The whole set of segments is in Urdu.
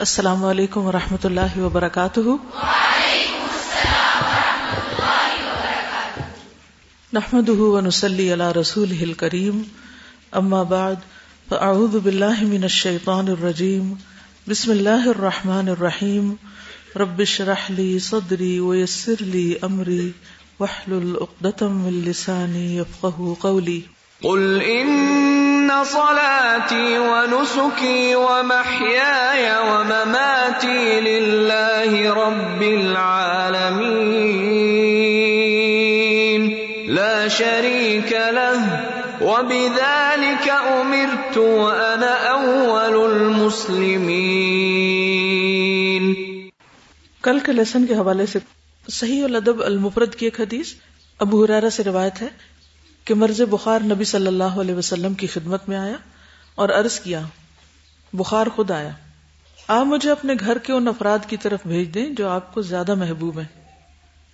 السلام علیکم و رحمۃ اللہ وبرکاتہ۔ نحمد ونسلی علی رسول ہل کریم اما بعد، فاعوذ باللہ من الشیطان الرجیم۔ بسم اللہ الرحمن الرحیم۔ رب اشرح لی صدری ویسر لی امری۔ واحلل عقدۃ من لسانی یفقهوا قولی۔ قل ان صلاتي ونسكي ومحياي ومماتي لله رب العالمين لا شريك له وبذلك امرت وانا اول المسلمين کل کے لیسن کے حوالے سے صحیح الادب المفرد کی ایک حدیث ابو حرارہ سے روایت ہے کہ مرض بخار نبی صلی اللہ علیہ وسلم کی خدمت میں آیا اور عرض کیا، بخار خود آیا۔ آپ مجھے اپنے گھر کے ان افراد کی طرف بھیج دیں جو آپ کو زیادہ محبوب ہیں۔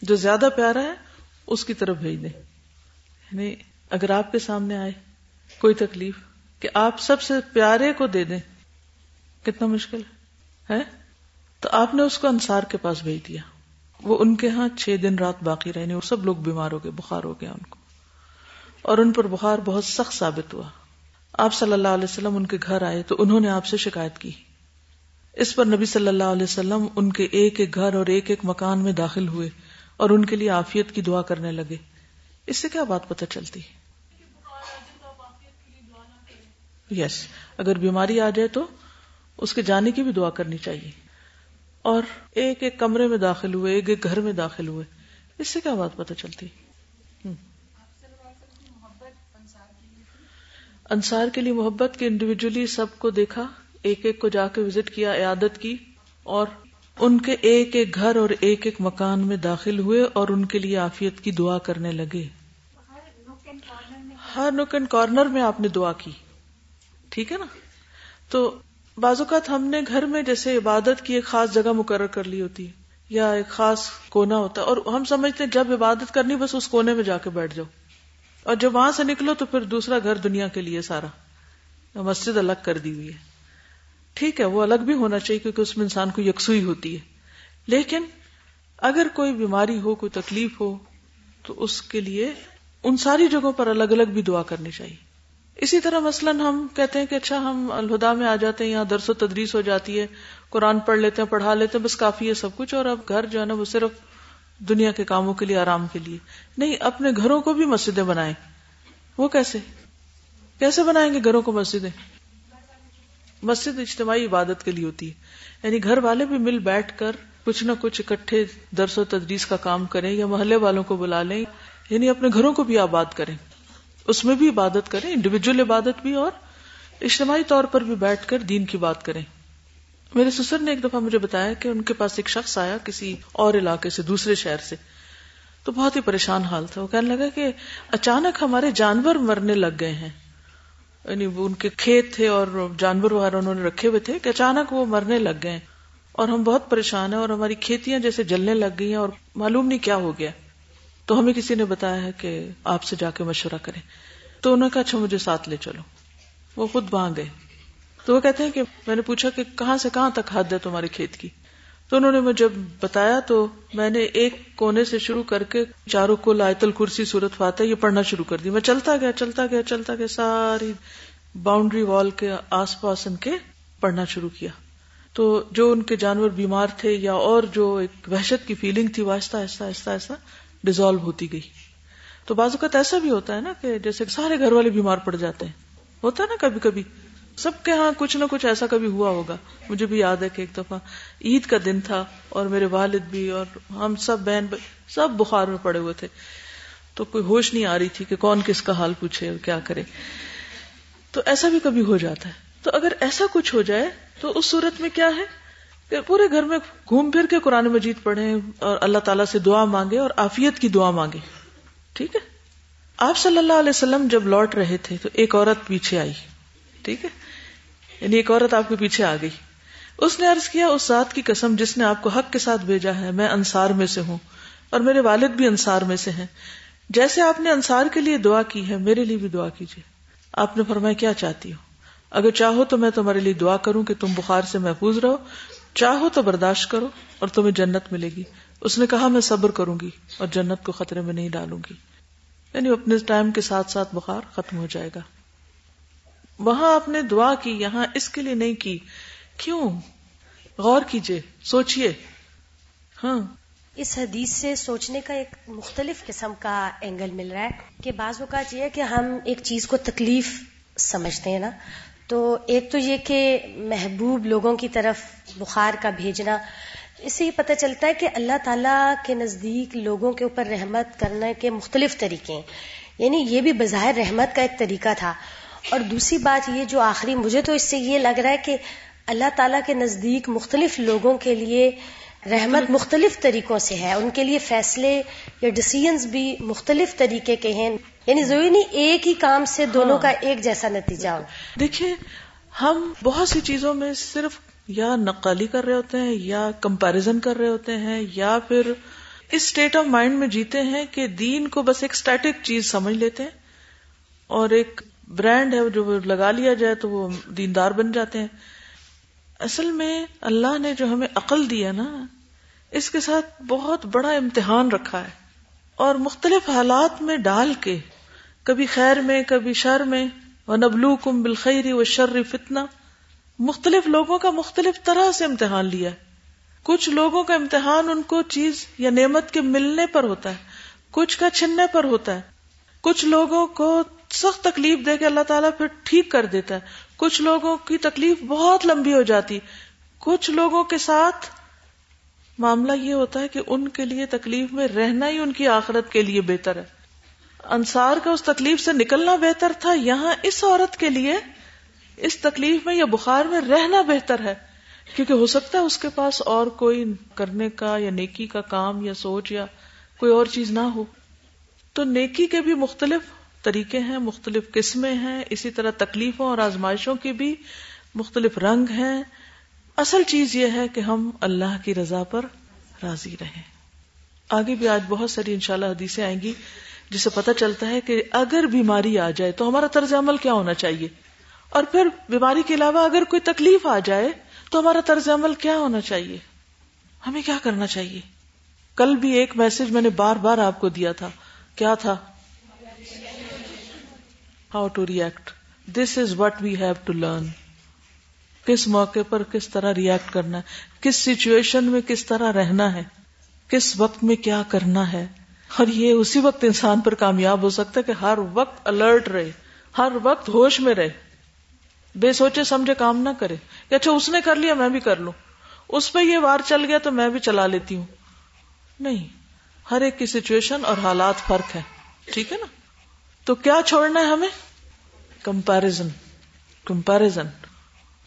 جو زیادہ پیارا ہے، اس کی طرف بھیج دیں۔ یعنی اگر آپ کے سامنے آئے، کوئی تکلیف، کہ آپ سب سے پیارے کو دے دیں، کتنا مشکل ہے؟ تو آپ نے اس کو انصار کے پاس بھیج دیا۔ وہ ان کے ہاں چھ دن رات باقی رہنے اور یعنی سب لوگ بیمار ہو گئے، بخار ہو گیا ان کو۔ اور ان پر بخار بہت سخت ثابت ہوا۔ آپ صلی اللہ علیہ وسلم ان کے گھر آئے تو انہوں نے آپ سے شکایت کی۔ اس پر نبی صلی اللہ علیہ وسلم ان کے ایک ایک گھر اور ایک ایک مکان میں داخل ہوئے اور ان کے لیے آفیت کی دعا کرنے لگے۔ اس سے کیا بات پتہ چلتی؟ یس اگر بیماری آ جائے تو اس کے جانے کی بھی دعا کرنی چاہیے۔ اور ایک ایک کمرے میں داخل ہوئے، ایک ایک گھر میں داخل ہوئے۔ اس سے کیا بات پتہ چلتی؟ انصار کے لیے محبت کے انڈیویجلی سب کو دیکھا، ایک ایک کو جا کے وزٹ کیا، عیادت کی، اور ان کے ایک ایک گھر اور ایک ایک مکان میں داخل ہوئے اور ان کے لیے آفیت کی دعا کرنے لگے۔ ہر نک اینڈ کارنر میں آپ نے دعا کی۔ ٹھیک ہے نا؟ تو بعض اوقات ہم نے گھر میں جیسے عبادت کی ایک خاص جگہ مقرر کر لی ہوتی ہے یا ایک خاص کونا ہوتا ہے اور ہم سمجھتے ہیں جب عبادت کرنی، بس اس کونے میں جا کے بیٹھ جاؤ۔ اور جب وہاں سے نکلو تو پھر دوسرا گھر دنیا کے لیے سارا۔ مسجد الگ کر دی ہوئی ہے۔ ٹھیک ہے، وہ الگ بھی ہونا چاہیے کیونکہ اس میں انسان کو یکسوئی ہوتی ہے۔ لیکن اگر کوئی بیماری ہو، کوئی تکلیف ہو، تو اس کے لیے ان ساری جگہوں پر الگ الگ بھی دعا کرنی چاہیے۔ اسی طرح مثلاً ہم کہتے ہیں کہ اچھا ہم الہدا میں آ جاتے ہیں، یہاں درس و تدریس ہو جاتی ہے، قرآن پڑھ لیتے ہیں، پڑھا لیتے ہیں، بس کافی ہے سب کچھ۔ اور اب گھر جو ہے نا، وہ صرف دنیا کے کاموں کے لیے، آرام کے لیے۔ نہیں، اپنے گھروں کو بھی مسجدیں بنائیں۔ وہ کیسے؟ کیسے بنائیں گے گھروں کو مسجدیں؟ مسجد اجتماعی عبادت کے لیے ہوتی ہے۔ یعنی گھر والے بھی مل بیٹھ کر کچھ نہ کچھ اکٹھے درس و تدریس کا کام کریں یا محلے والوں کو بلا لیں یعنی اپنے گھروں کو بھی آباد کریں۔ اس میں بھی عبادت کریں انڈیویجل عبادت بھی اور اجتماعی طور پر بھی بیٹھ کر دین کی بات کریں۔ میرے سسر نے ایک دفعہ مجھے بتایا کہ ان کے پاس ایک شخص آیا کسی اور علاقے سے دوسرے شہر سے، تو بہت ہی پریشان حال تھا۔ وہ کہنے لگا کہ اچانک ہمارے جانور مرنے لگ گئے ہیں۔ یعنی ان کے کھیت تھے اور جانور وغیرہ انہوں نے رکھے ہوئے تھے کہ اچانک وہ مرنے لگ گئے اور ہم بہت پریشان ہیں اور ہماری کھیتیاں جیسے جلنے لگ گئی ہیں اور معلوم نہیں کیا ہو گیا۔ تو ہمیں کسی نے بتایا ہے کہ آپ سے جا کے مشورہ کریں۔ تو انہوں نے کہا اچھا مجھے ساتھ لے چلو۔ وہ خود وہاں گئے۔ تو وہ کہتے ہیں کہ میں نے پوچھا کہ کہاں سے کہاں تک حد ہے تمہارے کھیت کی؟ تو انہوں نے مجھے بتایا تو میں نے ایک کونے سے شروع کر کے چاروں کو لائت الکرسی صورت فاتح یہ پڑھنا شروع کر دی۔ میں چلتا گیا چلتا گیا چلتا گیا، ساری باؤنڈری وال کے آس پاس ان کے پڑھنا شروع کیا۔ تو جو ان کے جانور بیمار تھے یا اور جو ایک وحشت کی فیلنگ تھی، وہ آہستہ آہستہ آہستہ آہستہ ڈیزالو ہوتی گئی۔ تو بعض اوقات ایسا بھی ہوتا ہے نا کہ جیسے سارے گھر والے بیمار پڑ جاتے ہیں۔ ہوتا ہے نا کبھی کبھی سب کے ہاں کچھ نہ کچھ ایسا کبھی ہوا ہوگا۔ مجھے بھی یاد ہے کہ ایک دفعہ عید کا دن تھا اور میرے والد بھی اور ہم سب بہن سب بخار میں پڑے ہوئے تھے۔ تو کوئی ہوش نہیں آ رہی تھی کہ کون کس کا حال پوچھے اور کیا کرے۔ تو ایسا بھی کبھی ہو جاتا ہے۔ تو اگر ایسا کچھ ہو جائے تو اس صورت میں کیا ہے کہ پورے گھر میں گھوم پھر کے قرآن مجید پڑھیں اور اللہ تعالیٰ سے دعا مانگے اور آفیت کی دعا مانگے۔ ٹھیک ہے؟ آپ صلی اللہ علیہ وسلم جب لوٹ رہے تھے تو ایک عورت پیچھے آئی۔ ٹھیک ہے؟ یعنی ایک عورت آپ کے پیچھے آ گئی۔ اس نے عرض کیا، اس ذات کی قسم جس نے آپ کو حق کے ساتھ بھیجا ہے، میں انصار میں سے ہوں اور میرے والد بھی انصار میں سے ہیں۔ جیسے آپ نے انصار کے لیے دعا کی ہے، میرے لیے بھی دعا کیجیے۔ آپ نے فرمایا، کیا چاہتی ہو؟ اگر چاہو تو میں تمہارے لیے دعا کروں کہ تم بخار سے محفوظ رہو۔ چاہو تو برداشت کرو اور تمہیں جنت ملے گی۔ اس نے کہا، میں صبر کروں گی اور جنت کو خطرے میں نہیں ڈالوں گی۔ یعنی اپنے ٹائم کے ساتھ ساتھ بخار ختم ہو جائے گا۔ وہاں آپ نے دعا کی، یہاں اس کے لیے نہیں کی۔ کیوں؟ غور کیجیے، سوچئے۔ ہاں۔ اس حدیث سے سوچنے کا ایک مختلف قسم کا اینگل مل رہا ہے کہ بعض اوقات یہ ہے کہ ہم ایک چیز کو تکلیف سمجھتے ہیں نا۔ تو ایک تو یہ کہ محبوب لوگوں کی طرف بخار کا بھیجنا، اس سے یہ پتہ چلتا ہے کہ اللہ تعالیٰ کے نزدیک لوگوں کے اوپر رحمت کرنے کے مختلف طریقے ہیں۔ یعنی یہ بھی بظاہر رحمت کا ایک طریقہ تھا۔ اور دوسری بات یہ جو آخری مجھے تو اس سے یہ لگ رہا ہے کہ اللہ تعالیٰ کے نزدیک مختلف لوگوں کے لیے رحمت مختلف طریقوں سے ہے۔ ان کے لیے فیصلے یا ڈسیزنس بھی مختلف طریقے کے ہیں۔ یعنی ضروری نہیں ایک ہی کام سے دونوں کا ایک جیسا نتیجہ ہو۔ دیکھیے ہم بہت سی چیزوں میں صرف یا نقالی کر رہے ہوتے ہیں یا کمپیرزن کر رہے ہوتے ہیں یا پھر اس اسٹیٹ آف مائنڈ میں جیتے ہیں کہ دین کو بس ایک اسٹیٹک چیز سمجھ لیتے ہیں اور ایک برانڈ ہے، جو لگا لیا جائے تو وہ دیندار بن جاتے ہیں۔ اصل میں اللہ نے جو ہمیں عقل دیا نا، اس کے ساتھ بہت بڑا امتحان رکھا ہے۔ اور مختلف حالات میں ڈال کے، کبھی خیر میں، کبھی شر میں و نبلو کم بالخیری و شر فتنا مختلف لوگوں کا مختلف طرح سے امتحان لیا ہے۔ کچھ لوگوں کا امتحان ان کو چیز یا نعمت کے ملنے پر ہوتا ہے، کچھ کا چھننے پر ہوتا ہے۔ کچھ لوگوں کو سخت تکلیف دے کے اللہ تعالیٰ پھر ٹھیک کر دیتا ہے۔ کچھ لوگوں کی تکلیف بہت لمبی ہو جاتی۔ کچھ لوگوں کے ساتھ معاملہ یہ ہوتا ہے کہ ان کے لیے تکلیف میں رہنا ہی ان کی آخرت کے لیے بہتر ہے۔ انصار کا اس تکلیف سے نکلنا بہتر تھا، یہاں اس عورت کے لیے اس تکلیف میں یا بخار میں رہنا بہتر ہے۔ کیونکہ ہو سکتا ہے اس کے پاس اور کوئی کرنے کا یا نیکی کا کام یا سوچ یا کوئی اور چیز نہ ہو۔ تو نیکی کے بھی مختلف طریقے ہیں، مختلف قسمیں ہیں، اسی طرح تکلیفوں اور آزمائشوں کی بھی مختلف رنگ ہیں۔ اصل چیز یہ ہے کہ ہم اللہ کی رضا پر راضی رہیں۔ آگے بھی آج بہت ساری انشاءاللہ حدیثیں آئیں گی، جسے پتہ چلتا ہے کہ اگر بیماری آ جائے تو ہمارا طرز عمل کیا ہونا چاہیے۔ اور پھر بیماری کے علاوہ اگر کوئی تکلیف آ جائے تو ہمارا طرز عمل کیا ہونا چاہیے؟ ہمیں کیا کرنا چاہیے؟ کل بھی ایک میسج میں نے بار بار آپ کو دیا تھا۔ کیا تھا؟ How to react. This is what we have to learn. کس موقع پر کس طرح ریئیکٹ کرنا ہے؟ کس سچویشن میں کس طرح رہنا ہے؟ کس وقت میں کیا کرنا ہے؟ اور یہ اسی وقت انسان پر کامیاب ہو سکتا ہے کہ ہر وقت الرٹ رہے، ہر وقت ہوش میں رہے۔ بے سوچے سمجھے کام نہ کرے۔ کہ اچھا اس نے کر لیا، میں بھی کر لوں۔ اس پہ یہ وار چل گیا تو میں بھی چلا لیتی ہوں۔ نہیں، ہر ایک کی سچویشن اور حالات فرق ہے۔ ٹھیک ہے نا؟ تو کیا چھوڑنا ہے ہمیں؟ Comparison comparison.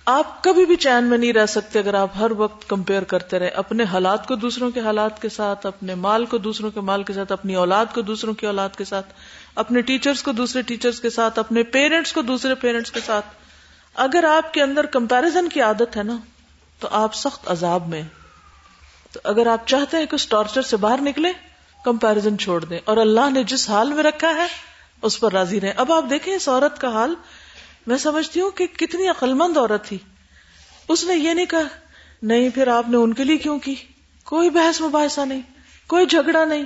آپ کبھی بھی چین میں نہیں رہ سکتے اگر آپ ہر وقت کمپیئر کرتے رہے، اپنے حالات کو دوسروں کے حالات کے ساتھ، اپنے مال کو دوسروں کے مال کے ساتھ، اپنی اولاد کو دوسروں کی اولاد کے ساتھ، اپنے ٹیچرز کو دوسرے ٹیچرز کے ساتھ، اپنے پیرنٹس کو دوسرے پیرنٹس کے ساتھ۔ اگر آپ کے اندر کمپیرزن کی عادت ہے نا، تو آپ سخت عذاب میں تو اگر آپ چاہتے ہیں کہ اس ٹارچر سے باہر نکلے کمپیرزن چھوڑ دیں۔ اور اللہ نے جس حال میں رکھا ہے اس پر راضی رہیں۔ اب آپ دیکھیں اس عورت کا حال۔ میں سمجھتی ہوں کہ کتنی عقلمند عورت تھی۔ اس نے یہ نہیں کہا، نہیں پھر آپ نے ان کے لیے کیوں کی؟ کوئی بحث مباحثہ نہیں، کوئی جھگڑا نہیں۔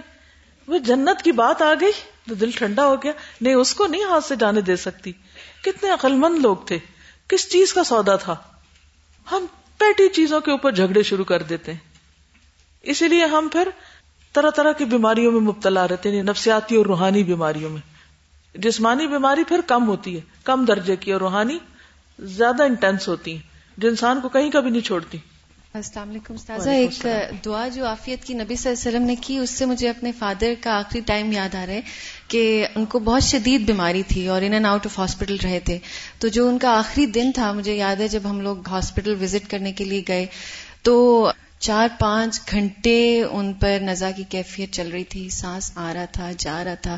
وہ جنت کی بات آ گئی، تو دل ٹھنڈا ہو گیا۔ نہیں، اس کو نہیں ہاتھ سے جانے دے سکتی۔ کتنے عقلمند لوگ تھے۔ کس چیز کا سودا تھا؟ ہم پیٹی چیزوں کے اوپر جھگڑے شروع کر دیتے ہیں۔ اسی لیے ہم پھر طرح طرح کی بیماریوں میں مبتلا رہتے ہیں یعنی نفسیاتی اور روحانی بیماریوں میں۔ جسمانی بیماری پھر کم ہوتی ہے کم درجے کی اور روحانی زیادہ انٹینس ہوتی ہے جو انسان کو کہیں کبھی نہیں چھوڑتی۔ السلام علیکم استاذہ ایک دعا جو آفیت کی نبی صلی اللہ علیہ وسلم نے کی اس سے مجھے اپنے فادر کا آخری ٹائم یاد آ رہا ہے کہ ان کو بہت شدید بیماری تھی اور in and out of hospital رہے تھے۔ تو جو ان کا آخری دن تھا مجھے یاد ہے جب ہم لوگ ہاسپٹل وزٹ کرنے کے لیے گئے تو چار پانچ گھنٹے ان پر نزا کی کیفیت چل رہی تھی۔ سانس آ رہا تھا جا رہا تھا۔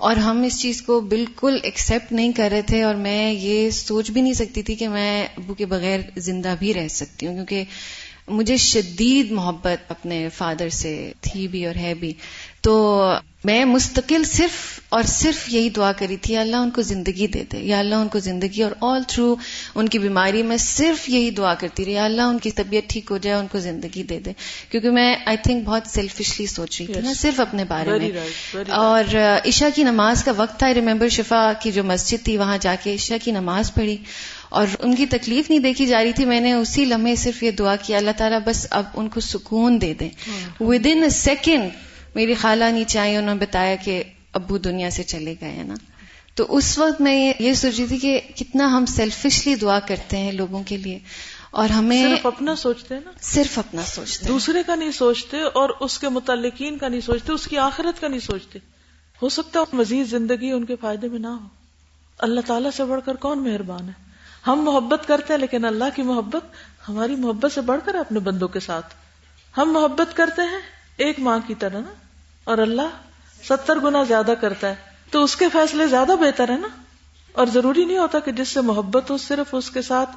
اور ہم اس چیز کو بالکل ایکسیپٹ نہیں کر رہے تھے اور میں یہ سوچ بھی نہیں سکتی تھی کہ میں ابو کے بغیر زندہ بھی رہ سکتی ہوں، کیونکہ مجھے شدید محبت اپنے فادر سے تھی بھی اور ہے بھی۔ تو میں مستقل صرف اور صرف یہی دعا کری تھی اللہ ان کو زندگی دے دے یا اللہ ان کو زندگی اور آل تھرو ان کی بیماری میں صرف یہی دعا کرتی رہی اللہ ان کی طبیعت ٹھیک ہو جائے ان کو زندگی دے دے۔ کیونکہ میں آئی تھنک بہت سیلفشلی سوچ رہی تھی نا صرف اپنے بارے میں۔ اور عشاء کی نماز کا وقت تھا آئی ریمبر شفا کی جو مسجد تھی وہاں جا کے عشاء کی نماز پڑھی۔ اور ان کی تکلیف نہیں دیکھی جا رہی تھی میں نے اسی لمحے صرف یہ دعا کیا اللہ تعالیٰ بس اب ان کو سکون دے دیں ود ان اے سیکنڈ میری خالہ نیچے آئی انہوں نے بتایا کہ ابو دنیا سے چلے گئے ہیں نا۔ تو اس وقت میں یہ سوچ رہی تھی کہ کتنا ہم سیلفشلی دعا کرتے ہیں لوگوں کے لیے۔ اور ہمیں صرف اپنا سوچتے ہیں نا۔ صرف اپنا سوچتے دوسرے کا نہیں سوچتے اور اس کے متعلقین کا نہیں سوچتے اس کی آخرت کا نہیں سوچتے۔ ہو سکتا ہے مزید زندگی ان کے فائدے میں نہ ہو۔ اللہ تعالیٰ سے بڑھ کر کون مہربان ہے؟ ہم محبت کرتے ہیں لیکن اللہ کی محبت ہماری محبت سے بڑھ کر اپنے بندوں کے ساتھ۔ ہم محبت کرتے ہیں ایک ماں کی طرح نا، اور اللہ ستر گنا زیادہ کرتا ہے۔ تو اس کے فیصلے زیادہ بہتر ہے نا۔ اور ضروری نہیں ہوتا کہ جس سے محبت ہو، صرف اس کے ساتھ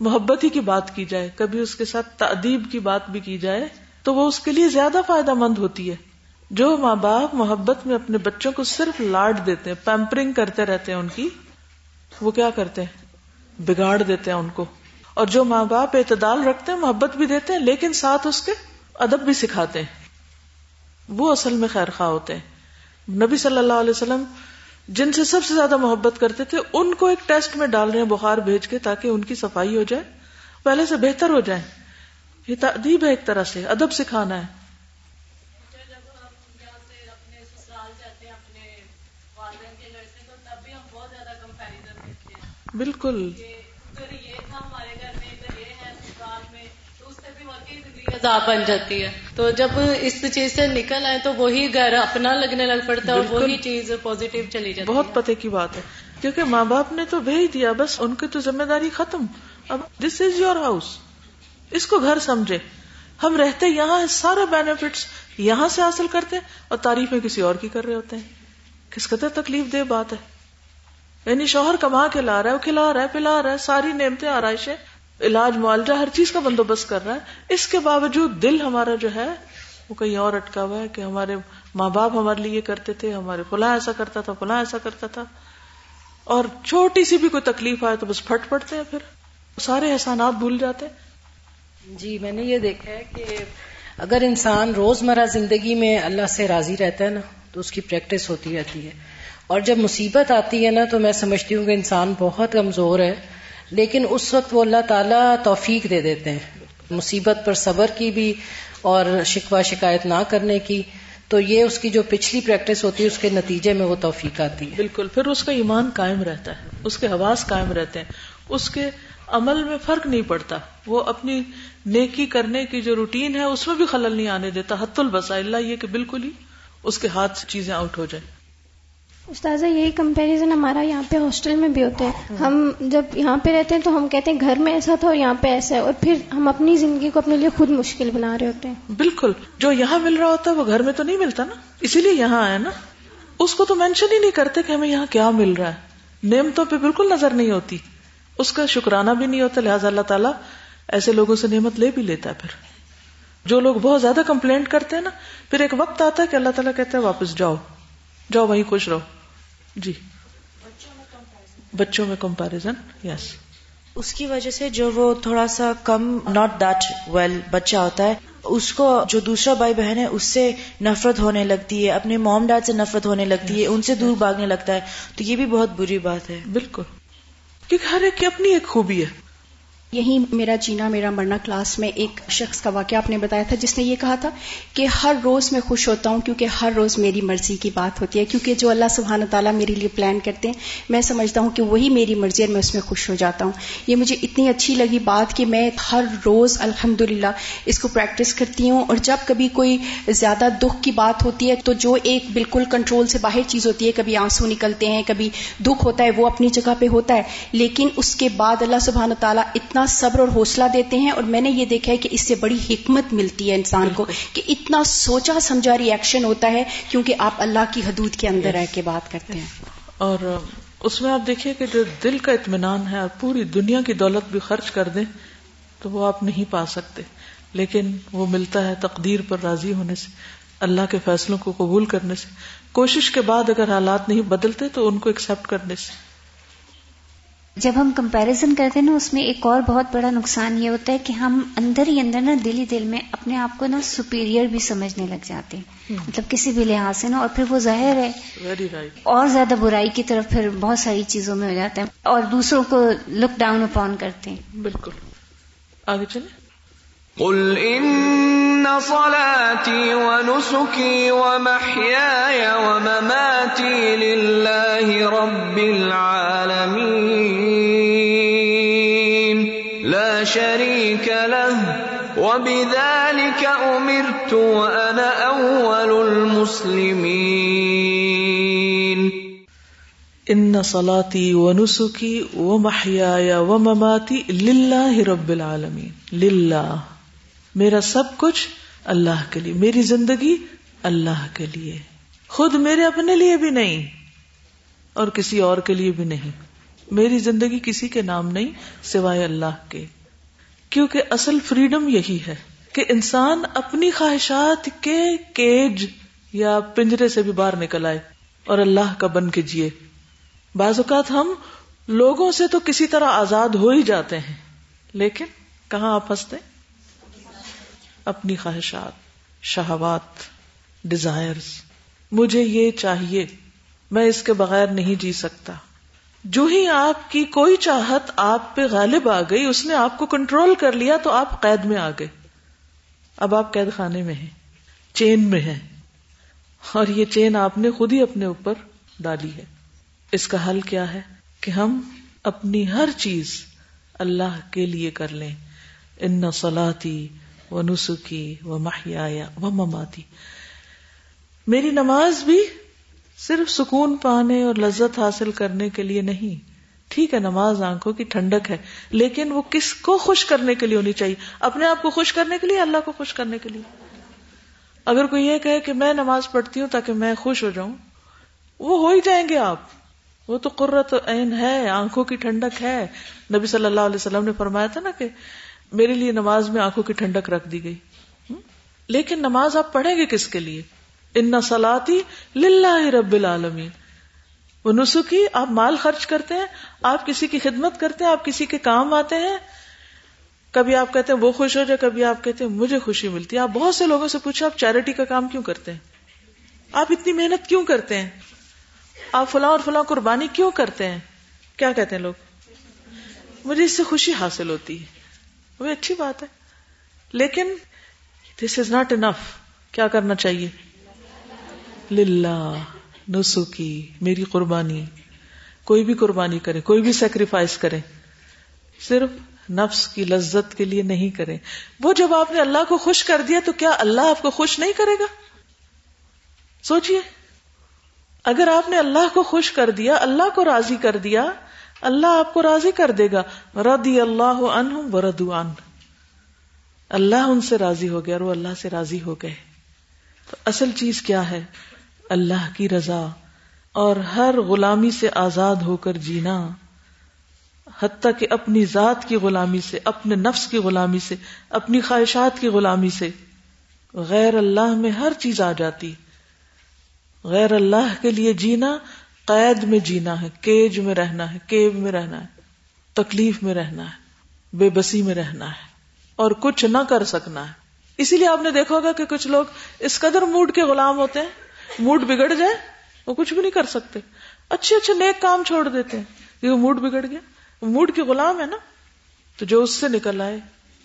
محبت ہی کی بات کی جائے۔ کبھی اس کے ساتھ تعدیب کی بات بھی کی جائے، تو وہ اس کے لیے زیادہ فائدہ مند ہوتی ہے۔ جو ماں باپ محبت میں اپنے بچوں کو صرف لاڈ دیتے ہیں، پیمپرنگ کرتے رہتے ہیں ان کی، وہ کیا کرتے ہیں؟ بگاڑ دیتے ہیں ان کو۔ اور جو ماں باپ اعتدال رکھتے ہیں، محبت بھی دیتے ہیں، لیکن ساتھ اس کے ادب بھی سکھاتے ہیں۔ وہ اصل میں خیر خواہ ہوتے ہیں۔ نبی صلی اللہ علیہ وسلم جن سے سب سے زیادہ محبت کرتے تھے، ان کو ایک ٹیسٹ میں ڈال رہے ہیں بخار بھیج کے تاکہ ان کی صفائی ہو جائے، پہلے سے بہتر ہو جائے یہ تدیب ہے ایک طرح سے، ادب سکھانا ہے۔ بالکل۔ بن جاتی ہے۔ تو جب اس چیز سے نکل آئے تو وہی گھر اپنا لگنے لگ پڑتا ہے اور وہی چیز پوزیٹو چلی جاتی بہت پتے کی بات ہے۔ کیونکہ ماں باپ نے تو بھیج دیا بس ان کی تو ذمہ داری ختم۔ اب دس از یور ہاؤس اس کو گھر سمجھے۔ ہم رہتے یہاں سارے بینیفٹس یہاں سے حاصل کرتے اور تعریفیں کسی اور کی کر رہے ہوتے ہیں۔ کس قدر تکلیف دہ بات ہے۔ یعنی شوہر کما کے لا رہا ہے کھلا رہا ہے پلا رہا ہے ساری نعمتیں آرائشیں علاج معالجہ ہر چیز کا بندوبست کر رہا ہے۔ اس کے باوجود دل ہمارا جو ہے، وہ کہیں اور اٹکا ہوا ہے کہ ہمارے ماں باپ ہمارے لیے کرتے تھے، ہمارے فلاں ایسا کرتا تھا، فلاں ایسا کرتا تھا۔ اور چھوٹی سی بھی کوئی تکلیف آئے تو بس پھٹ پڑتے ہیں پھر۔ سارے احسانات بھول جاتے۔ جی میں نے یہ دیکھا ہے کہ اگر انسان روز مرہ زندگی میں اللہ سے راضی رہتا ہے نا، تو اس کی پریکٹس ہوتی رہتی ہے۔ اور جب مصیبت آتی ہے نا، تو میں سمجھتی ہوں کہ انسان بہت کمزور ہے۔ لیکن اس وقت وہ اللہ تعالیٰ توفیق دے دیتے ہیں۔ مصیبت پر صبر کی بھی اور شکوہ شکایت نہ کرنے کی۔ تو یہ اس کی جو پچھلی پریکٹس ہوتی ہے، اس کے نتیجے میں وہ توفیق آتی ہے۔ بالکل۔ پھر اس کا ایمان قائم رہتا ہے۔ اس کے حواس قائم رہتے ہیں۔ اس کے عمل میں فرق نہیں پڑتا۔ وہ اپنی نیکی کرنے کی جو روٹین ہے، اس میں بھی خلل نہیں آنے دیتا۔ حت البسا اللہ یہ کہ بالکل ہی اس کے ہاتھ سے چیزیں آؤٹ ہو جائیں۔ استاذہ، یہی کمپیریزن ہمارا یہاں پہ ہاسٹل میں بھی ہوتا ہے ہم جب یہاں پہ رہتے ہیں تو ہم کہتے ہیں گھر میں ایسا تھا اور یہاں پہ ایسا ہے۔ اور پھر ہم اپنی زندگی کو اپنے لیے خود مشکل بنا رہے ہوتے ہیں۔ بالکل، جو یہاں مل رہا ہوتا ہے وہ گھر میں تو نہیں ملتا نا۔ اسی لیے یہاں آیا نا۔ اس کو تو مینشن ہی نہیں کرتے کہ ہمیں یہاں کیا مل رہا ہے۔ نعمتوں پہ بالکل نظر نہیں ہوتی۔ اس کا شکرانہ بھی نہیں ہوتا، لہٰذا اللہ تعالیٰ ایسے لوگوں سے نعمت لے بھی لیتا ہے پھر۔ جو لوگ بہت زیادہ کمپلینٹ کرتے ہیں نا، پھر ایک وقت آتا ہے کہ اللہ تعالیٰ کہتے ہیں واپس جاؤ۔ جاؤ وہیں خوش رہو۔ جی۔ بچوں میں کمپیرزن یس اس کی وجہ سے جو وہ تھوڑا سا کم ناٹ دیٹ ویل بچہ ہوتا ہے اس کو جو دوسرا بھائی بہن ہے اس سے نفرت ہونے لگتی ہے اپنے موم ڈیڈ سے نفرت ہونے لگتی ہے ان سے دور بھاگنے لگتا ہے۔ تو یہ بھی بہت بری بات ہے۔ بالکل۔ کیونکہ ہر ایک کی اپنی ایک خوبی ہے۔ یہی میرا جینا، میرا مرنا کلاس میں ایک شخص کا واقعہ آپ نے بتایا تھا، جس نے یہ کہا تھا کہ ہر روز میں خوش ہوتا ہوں کیونکہ ہر روز میری مرضی کی بات ہوتی ہے، کیونکہ جو اللہ سبحانہ تعالیٰ میرے لیے پلان کرتے ہیں، میں سمجھتا ہوں کہ وہی میری مرضی اور میں اس میں خوش ہو جاتا ہوں۔ یہ مجھے اتنی اچھی لگی بات کہ میں ہر روز الحمد اس کو پریکٹس کرتی ہوں اور جب کبھی کوئی زیادہ دکھ کی بات ہوتی ہے تو جو ایک بالکل کنٹرول سے باہر چیز ہوتی ہے، کبھی آنسو نکلتے ہیں، کبھی دکھ ہوتا ہے، وہ اپنی جگہ پہ ہوتا ہے، لیکن اس کے بعد اللہ سبحانہ تعالیٰ اتنا صبر اور حوصلہ دیتے ہیں اور میں نے یہ دیکھا ہے کہ اس سے بڑی حکمت ملتی ہے انسان کو کہ اتنا سوچا سمجھا ری ایکشن ہوتا ہے کیونکہ آپ اللہ کی حدود کے اندر رہ کے بات کرتے ہیں۔ اور اس میں آپ دیکھیے کہ جو دل کا اطمینان ہے اور پوری دنیا کی دولت بھی خرچ کر دیں تو وہ آپ نہیں پا سکتے۔ لیکن وہ ملتا ہے تقدیر پر راضی ہونے سے اللہ کے فیصلوں کو قبول کرنے سے۔ کوشش کے بعد اگر حالات نہیں بدلتے تو ان کو ایکسپٹ کرنے سے۔ جب ہم کمپیرزن کرتے ہیں نا اس میں ایک اور بہت بڑا نقصان یہ ہوتا ہے کہ ہم اندر ہی اندر نا دل ہی دل میں اپنے آپ کو نا سپیریئر بھی سمجھنے لگ جاتے ہیں۔ مطلب کسی بھی لحاظ سے نا اور پھر وہ ظاہر ہے۔ اور زیادہ برائی کی طرف پھر بہت ساری چیزوں میں ہو جاتے ہیں اور دوسروں کو لک ڈاؤن اپون کرتے ہیں۔ بالکل۔ آگے چلے قل ان صلاتي ونسكي ومحياي ومماتي لله رب العالمين. لا شريك له. وبذلك امرت وانا اول المسلمين. ان صلاتي ونسكي ومحياي ومماتي لله رب العالمين. لله. میرا سب کچھ اللہ کے لیے، میری زندگی اللہ کے لیے، خود میرے اپنے لیے بھی نہیں اور کسی اور کے لیے بھی نہیں۔ میری زندگی کسی کے نام نہیں سوائے اللہ کے۔ کیونکہ اصل فریڈم یہی ہے کہ انسان اپنی خواہشات کے کیج یا پنجرے سے بھی باہر نکل آئے اور اللہ کا بن کے جیے۔ بعض اوقات ہم لوگوں سے تو کسی طرح آزاد ہو ہی جاتے ہیں، لیکن کہاں آپ ہنستے؟ اپنی خواہشات، شہوات ڈیزائر مجھے یہ چاہیے، میں اس کے بغیر نہیں جی سکتا۔ جو ہی آپ کی کوئی چاہت آپ پہ غالب آ گئی، اس نے آپ کو کنٹرول کر لیا تو آپ قید میں آ گئے۔ اب آپ قید خانے میں ہیں، چین میں ہیں۔ اور یہ چین آپ نے خود ہی اپنے اوپر ڈالی ہے۔ اس کا حل کیا ہے کہ ہم اپنی ہر چیز اللہ کے لیے کر لیں۔ ان سلاتی و نسخی و محیا و مماتی میری نماز بھی صرف سکون پانے اور لذت حاصل کرنے کے لیے نہیں۔ ٹھیک ہے، نماز آنکھوں کی ٹھنڈک ہے، لیکن وہ کس کو خوش کرنے کے لیے ہونی چاہیے؟ اپنے آپ کو خوش کرنے کے لیے اللہ کو خوش کرنے کے لیے؟ اگر کوئی یہ کہے کہ میں نماز پڑھتی ہوں تاکہ میں خوش ہو جاؤں، وہ ہو ہی جائیں گے آپ۔ وہ تو قرت عین ہے، آنکھوں کی ٹھنڈک ہے۔ نبی صلی اللہ علیہ وسلم نے فرمایا تھا نا کہ میرے لیے نماز میں آنکھوں کی ٹھنڈک رکھ دی گئی۔ لیکن نماز آپ پڑھیں گے کس کے لیے؟ ان سلاتی للہ رب العالمین۔ وہ نسخی آپ مال خرچ کرتے ہیں، آپ کسی کی خدمت کرتے ہیں، آپ کسی کے کام آتے ہیں۔ کبھی آپ کہتے ہیں وہ خوش ہو جائے، کبھی آپ کہتے ہیں مجھے خوشی ملتی ہے۔ آپ بہت سے لوگوں سے پوچھے آپ چیریٹی کا کام کیوں کرتے ہیں؟ آپ اتنی محنت کیوں کرتے ہیں؟ آپ فلاں اور فلاں قربانی کیوں کرتے ہیں؟ کیا کہتے ہیں لوگ؟ مجھے اس سے خوشی حاصل ہوتی ہے۔ وہ اچھی بات ہے۔ لیکن دس از ناٹ انف کیا کرنا چاہیے؟ للہ نسو میری قربانی۔ کوئی بھی قربانی کرے، کوئی بھی سیکریفائس کرے۔ صرف نفس کی لذت کے لیے نہیں کرے۔ وہ جب آپ نے اللہ کو خوش کر دیا تو کیا اللہ آپ کو خوش نہیں کرے گا؟ سوچئے۔ اگر آپ نے اللہ کو خوش کر دیا، اللہ کو راضی کر دیا اللہ آپ کو راضی کر دے گا۔ ردی اللہ ان اللہ ان سے راضی ہو گیا اور وہ اللہ سے راضی ہو گئے۔ تو اصل چیز کیا ہے؟ اللہ کی رضا۔ اور ہر غلامی سے آزاد ہو کر جینا۔ حتیٰ کہ اپنی ذات کی غلامی سے، اپنے نفس کی غلامی سے، اپنی خواہشات کی غلامی سے غیر اللہ میں ہر چیز آ جاتی۔ غیر اللہ کے لیے جینا قید میں جینا ہے، کیج میں رہنا ہے کیب میں رہنا ہے، تکلیف میں رہنا ہے، بے بسی میں رہنا ہے، اور کچھ نہ کر سکنا ہے۔ اسی لیے آپ نے دیکھا ہوگا کہ کچھ لوگ اس قدر موڈ کے غلام ہوتے ہیں، موڈ بگڑ جائے، وہ کچھ بھی نہیں کر سکتے۔ اچھے اچھے نیک کام چھوڑ دیتے ہیں، کیونکہ موڈ بگڑ گیا۔ موڈ کے غلام ہے نا، تو جو اس سے نکل آئے،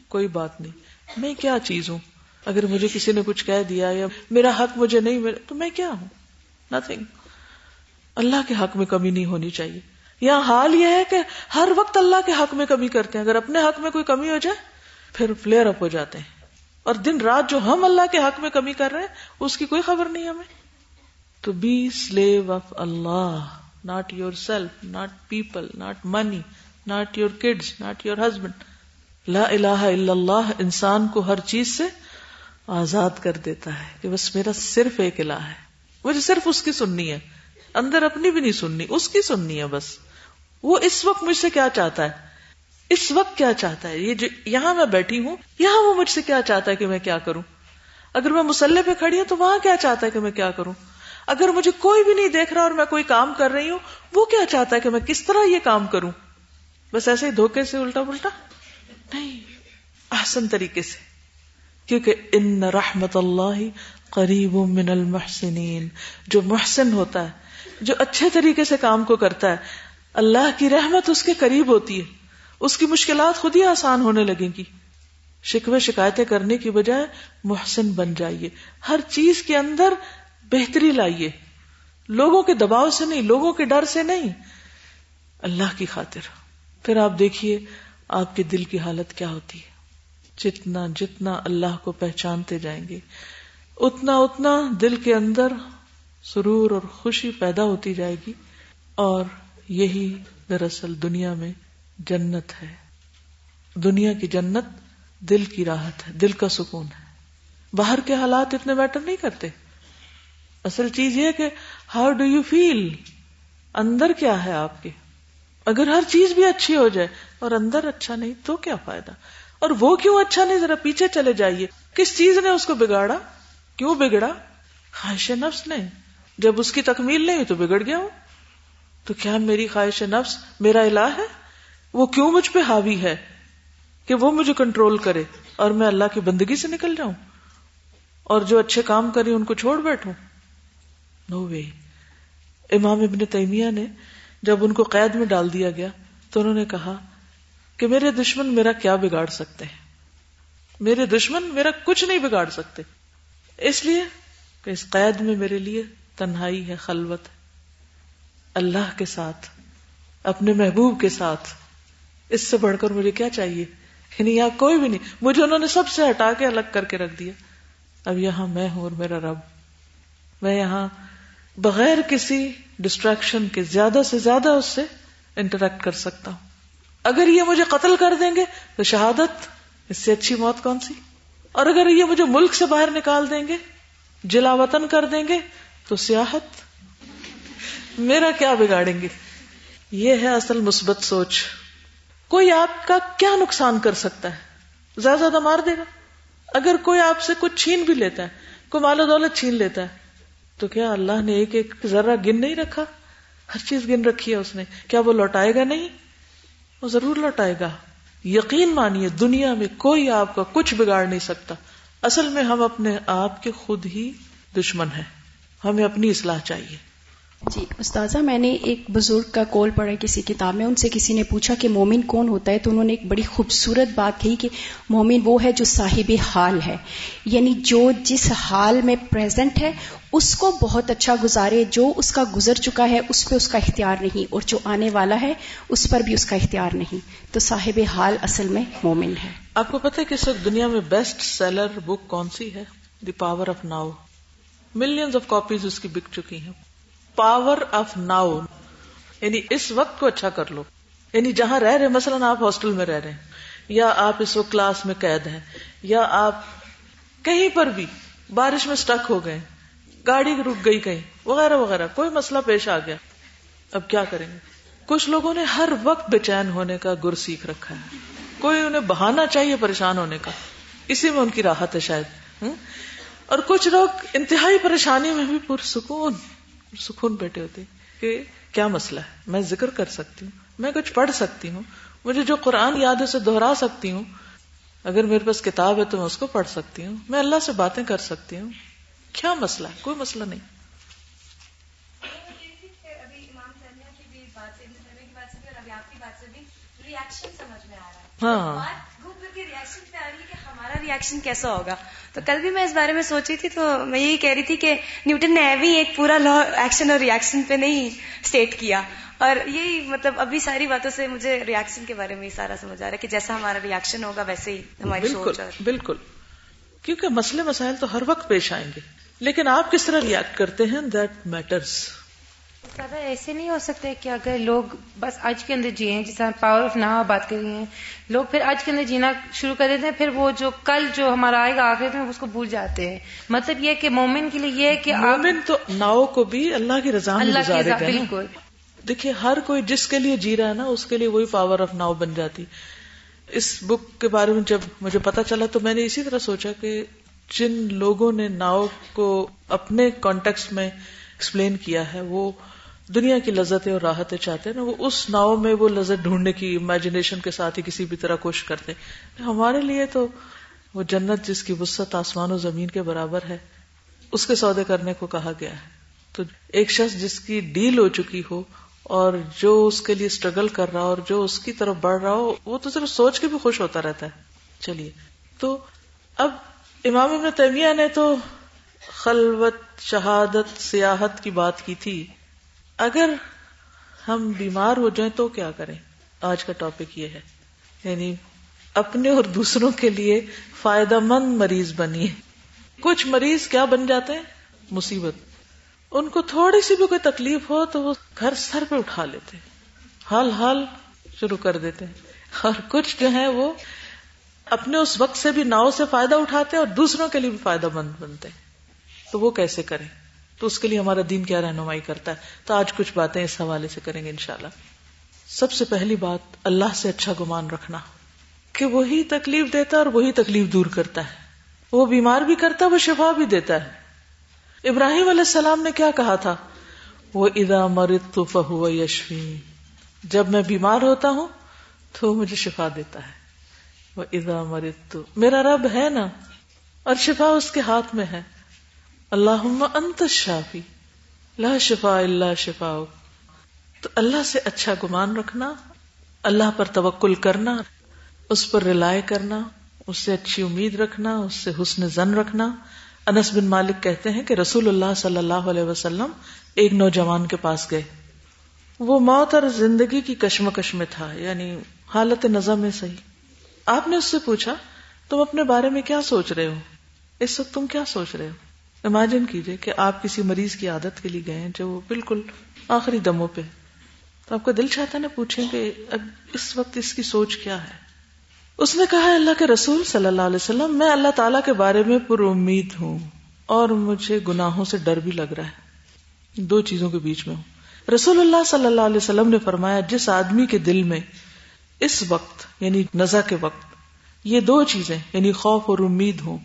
کوئی بات نہیں۔ میں کیا چیز ہوں؟ اگر مجھے کسی نے کچھ کہہ دیا یا میرا حق مجھے نہیں ملے تو میں کیا ہوں؟ نتنگ اللہ کے حق میں کمی نہیں ہونی چاہیے۔ یہاں حال یہ ہے کہ ہر وقت اللہ کے حق میں کمی کرتے ہیں۔ اگر اپنے حق میں کوئی کمی ہو جائے، پھر فلیئر اپ ہو جاتے ہیں۔ اور دن رات جو ہم اللہ کے حق میں کمی کر رہے ہیں، اس کی کوئی خبر نہیں ہمیں۔ تو be slave of Allah not yourself not people not money not your kids not your husband لا الہ الا اللہ انسان کو ہر چیز سے آزاد کر دیتا ہے کہ بس میرا صرف ایک الہ ہے۔ مجھے صرف اس کی سننی ہے۔ اندر اپنی بھی نہیں سننی، اس کی سننی ہے بس۔ وہ اس وقت مجھ سے کیا چاہتا ہے؟ اس وقت کیا چاہتا ہے؟ یہ جو یہاں میں بیٹھی ہوں، یہاں وہ مجھ سے کیا چاہتا ہے کہ میں کیا کروں؟ اگر میں مسلح پہ کھڑی ہوں تو وہاں کیا چاہتا ہے کہ میں کیا کروں؟ اگر مجھے کوئی بھی نہیں دیکھ رہا اور میں کوئی کام کر رہی ہوں، وہ کیا چاہتا ہے کہ میں کس طرح یہ کام کروں؟ بس ایسے ہی دھوکے سے الٹا پلٹا؟ نہیں احسن طریقے سے۔ کیونکہ ان رحمت اللہ قریب من المحسنین، جو محسن ہوتا ہے جو اچھے طریقے سے کام کو کرتا ہے۔ اللہ کی رحمت اس کے قریب ہوتی ہے۔ اس کی مشکلات خود ہی آسان ہونے لگیں گی۔ شکوے شکایتیں کرنے کی بجائے محسن بن جائیے۔ ہر چیز کے اندر بہتری لائیے۔ لوگوں کے دباؤ سے نہیں، لوگوں کے ڈر سے نہیں۔ اللہ کی خاطر۔ پھر آپ دیکھیے آپ کے دل کی حالت کیا ہوتی ہے۔ جتنا جتنا اللہ کو پہچانتے جائیں گے، اتنا اتنا دل کے اندر سرور اور خوشی پیدا ہوتی جائے گی اور یہی دراصل دنیا میں جنت ہے۔ دنیا کی جنت دل کی راحت ہے، دل کا سکون ہے۔ باہر کے حالات اتنے میٹر نہیں کرتے۔ اصل چیز یہ کہ ہاؤ ڈو یو فیل اندر کیا ہے آپ کے؟ اگر ہر چیز بھی اچھی ہو جائے اور اندر اچھا نہیں تو کیا فائدہ؟ اور وہ کیوں اچھا نہیں؟ ذرا پیچھے چلے جائیے۔ کس چیز نے اس کو بگاڑا؟ کیوں بگڑا؟ خواہش نفس نے۔ جب اس کی تکمیل نہیں تو بگڑ گیا ہوں۔ تو کیا میری خواہش نفس میرا الہ ہے؟ وہ کیوں مجھ پہ حاوی ہے کہ وہ مجھے کنٹرول کرے اور میں اللہ کی بندگی سے نکل جاؤں؟ اور جو اچھے کام کرے ان کو چھوڑ بیٹھوں؟ نو وے امام ابن تیمیہ نے جب ان کو قید میں ڈال دیا گیا تو انہوں نے کہا کہ میرے دشمن میرا کیا بگاڑ سکتے ہیں؟ میرے دشمن میرا کچھ نہیں بگاڑ سکتے۔ اس لیے کہ اس قید میں میرے لیے تنہائی ہے، خلوت ہے۔ اللہ کے ساتھ، اپنے محبوب کے ساتھ۔ اس سے بڑھ کر مجھے کیا چاہیے؟ یعنی یہاں کوئی بھی نہیں۔ مجھے انہوں نے سب سے ہٹا کے الگ کر کے رکھ دیا۔ اب یہاں میں ہوں اور میرا رب۔ میں یہاں بغیر کسی ڈسٹریکشن کے زیادہ سے زیادہ اس سے انٹریکٹ کر سکتا ہوں۔ اگر یہ مجھے قتل کر دیں گے تو شہادت، اس سے اچھی موت کون سی؟ اور اگر یہ مجھے ملک سے باہر نکال دیں گے، جلا وطن کر دیں گے تو سیاحت؟ میرا کیا بگاڑیں گے؟ یہ ہے اصل مثبت سوچ۔ کوئی آپ کا کیا نقصان کر سکتا ہے؟ زیادہ زیادہ مار دے گا۔ اگر کوئی آپ سے کچھ چھین بھی لیتا ہے، کوئی مال و دولت چھین لیتا ہے، تو کیا اللہ نے ایک ایک ذرا گن نہیں رکھا؟ ہر چیز گن رکھی ہے اس نے۔ کیا وہ لوٹائے گا نہیں؟ وہ ضرور لوٹائے گا۔ یقین مانیے، دنیا میں کوئی آپ کا کچھ بگاڑ نہیں سکتا۔ اصل میں ہم اپنے آپ کے خود ہی دشمن ہیں۔ ہمیں اپنی اصلاح چاہیے۔ جی استاذہ میں نے ایک بزرگ کا کول پڑھا کسی کتاب میں ان سے کسی نے پوچھا کہ مومن کون ہوتا ہے تو انہوں نے ایک بڑی خوبصورت بات کہی کہ مومن وہ ہے جو صاحب حال ہے۔ یعنی جو جس حال میں پریزنٹ ہے اس کو بہت اچھا گزارے جو اس کا گزر چکا ہے اس پہ اس کا اختیار نہیں اور جو آنے والا ہے اس پر بھی اس کا اختیار نہیں۔ تو صاحب حال اصل میں مومن ہے۔ آپ کو پتا کہ اس وقت دنیا میں بیسٹ سیلر بک کون سی ہے؟ The power of now millions of copies اس کی بک چکی ہیں۔ پاور آف ناؤ یعنی اس وقت کو اچھا کر لو۔ یعنی جہاں رہ رہے مثلاً آپ ہاسٹل میں رہ رہے ہیں، یا آپ اس وقت کلاس میں قید ہیں، یا آپ کہیں پر بھی بارش میں سٹک ہو گئے گاڑی رک گئی کہیں، وغیرہ وغیرہ، کوئی مسئلہ پیش آ گیا۔ اب کیا کریں گے؟ کچھ لوگوں نے ہر وقت بے چین ہونے کا گر سیکھ رکھا ہے۔ کوئی انہیں بہانا چاہیے پریشان ہونے کا۔ اسی میں ان کی راحت ہے شاید۔ اور کچھ لوگ انتہائی پریشانی میں بھی پرسکون، سکون بیٹھے ہوتے کہ کیا مسئلہ ہے؟ میں ذکر کر سکتی ہوں، میں کچھ پڑھ سکتی ہوں، مجھے جو قرآن یاد ہے اسے دوہرا سکتی ہوں، اگر میرے پاس کتاب ہے تو میں اس کو پڑھ سکتی ہوں، میں اللہ سے باتیں کر سکتی ہوں۔ کیا مسئلہ ہے؟ کوئی مسئلہ نہیں۔ ہاں۔ ہمارا ریئیکشن کیسا ہوگا؟ تو کل بھی میں اس بارے میں سوچی تھی تو میں یہی کہہ رہی تھی کہ نیوٹن نے ابھی ایک پورا لا ایکشن اور ریئیکشن پہ نہیں اسٹیٹ کیا۔ اور یہی مطلب ابھی ساری باتوں سے مجھے ریئیکشن کے بارے میں ہی سارا سمجھ آ رہا ہے کہ جیسا ہمارا ریئیکشن ہوگا ویسے ہی ہماری بالکل سوچ بالکل۔ کیونکہ مسئلے مسائل تو ہر وقت پیش آئیں گے۔ لیکن آپ کس طرح ریئیکٹ کرتے ہیں؟ دیٹ میٹرز زیادہ ایسے نہیں ہو سکتے کہ اگر لوگ بس آج کے اندر جیے جس طرح پاور آف ناو بات کر رہی ہیں لوگ پھر آج کے اندر جینا شروع کر دیتے ہیں پھر وہ جو کل جو ہمارا آئے گا آخر میں اس کو بھول جاتے ہیں۔ مطلب یہ کہ مومن کے لیے یہ ہے کہ مومن تو ناؤ کو بھی اللہ کی رضا اللہ کی رضا۔ بالکل۔ دیکھیے ہر کوئی جس کے لیے جی رہا ہے نا اس کے لیے وہی پاور آف ناؤ بن جاتی۔ اس بک کے بارے میں جب مجھے پتا چلا تو میں نے اسی طرح سوچا کہ جن لوگوں نے ناؤ کو اپنے کانٹیکس میں ایکسپلین کیا ہے وہ دنیا کی لذتیں اور راحتیں چاہتے ہیں نا، وہ اس ناؤ میں وہ لذت ڈھونڈنے کی امیجنیشن کے ساتھ ہی کسی بھی طرح کوشش کرتے ہمارے لیے تو وہ جنت جس کی وسط آسمان و زمین کے برابر ہے، اس کے سودے کرنے کو کہا گیا ہے۔ تو ایک شخص جس کی ڈیل ہو چکی ہو اور جو اس کے لیے اسٹرگل کر رہا ہو اور جو اس کی طرف بڑھ رہا ہو، وہ تو صرف سوچ کے بھی خوش ہوتا رہتا ہے۔ چلیے۔ تو اب امام ابن تیمیہ نے تو خلوت شہادت سیاحت کی بات کی تھی۔ اگر ہم بیمار ہو جائیں تو کیا کریں؟ آج کا ٹاپک یہ ہے۔ یعنی اپنے اور دوسروں کے لیے فائدہ مند مریض بنیے۔ کچھ مریض کیا بن جاتے ہیں؟ مصیبت۔ ان کو تھوڑی سی بھی کوئی تکلیف ہو تو وہ گھر سر پہ اٹھا لیتے حال حال شروع کر دیتے ہیں۔ اور کچھ جو ہے وہ اپنے اس وقت سے بھی ناؤ سے فائدہ اٹھاتے ہیں اور دوسروں کے لیے بھی فائدہ مند بنتے ہیں۔ تو وہ کیسے کریں؟ تو اس کے لیے ہمارا دین کیا رہنمائی کرتا ہے؟ تو آج کچھ باتیں اس حوالے سے کریں گے انشاءاللہ۔ سب سے پہلی بات، اللہ سے اچھا گمان رکھنا۔ کہ وہی تکلیف دیتا ہے اور وہی تکلیف دور کرتا ہے۔ وہ بیمار بھی کرتا ہے، وہ شفا بھی دیتا ہے۔ ابراہیم علیہ السلام نے کیا کہا تھا؟ وہ ادا مرد تو فہو یشوی جب میں بیمار ہوتا ہوں تو مجھے شفا دیتا ہے۔ وہ ادا مرد تو میرا رب ہے نا، اور شفا اس کے ہاتھ میں ہے۔ اللہ انت شافی لا شفا اللہ شفا تو اللہ سے اچھا گمان رکھنا، اللہ پر توکل کرنا، اس پر رلائے کرنا، اس سے اچھی امید رکھنا، اس سے حسن زن رکھنا۔ انس بن مالک کہتے ہیں کہ رسول اللہ صلی اللہ علیہ وسلم ایک نوجوان کے پاس گئے۔ وہ موت اور زندگی کی کشمکش میں تھا یعنی حالت نظم میں صحیح۔ آپ نے اس سے پوچھا، تم اپنے بارے میں کیا سوچ رہے ہو؟ اس وقت تم کیا سوچ رہے ہو؟ امیجن کیجیے کہ آپ کسی مریض کی عادت کے لیے گئے جو بالکل آخری دموں پہ تو آپ کا دل چاہتا نا پوچھیں کہ اب اس وقت اس کی سوچ کیا ہے۔ اس نے کہا اللہ کے رسول صلی اللہ علیہ وسلم، میں اللہ تعالیٰ کے بارے میں پر امید ہوں اور مجھے گناہوں سے ڈر بھی لگ رہا ہے۔ دو چیزوں کے بیچ میں ہوں۔ رسول اللہ صلی اللہ علیہ وسلم نے فرمایا، جس آدمی کے دل میں اس وقت یعنی نزا کے وقت، یہ دو چیزیں یعنی خوف اور امید ہوں،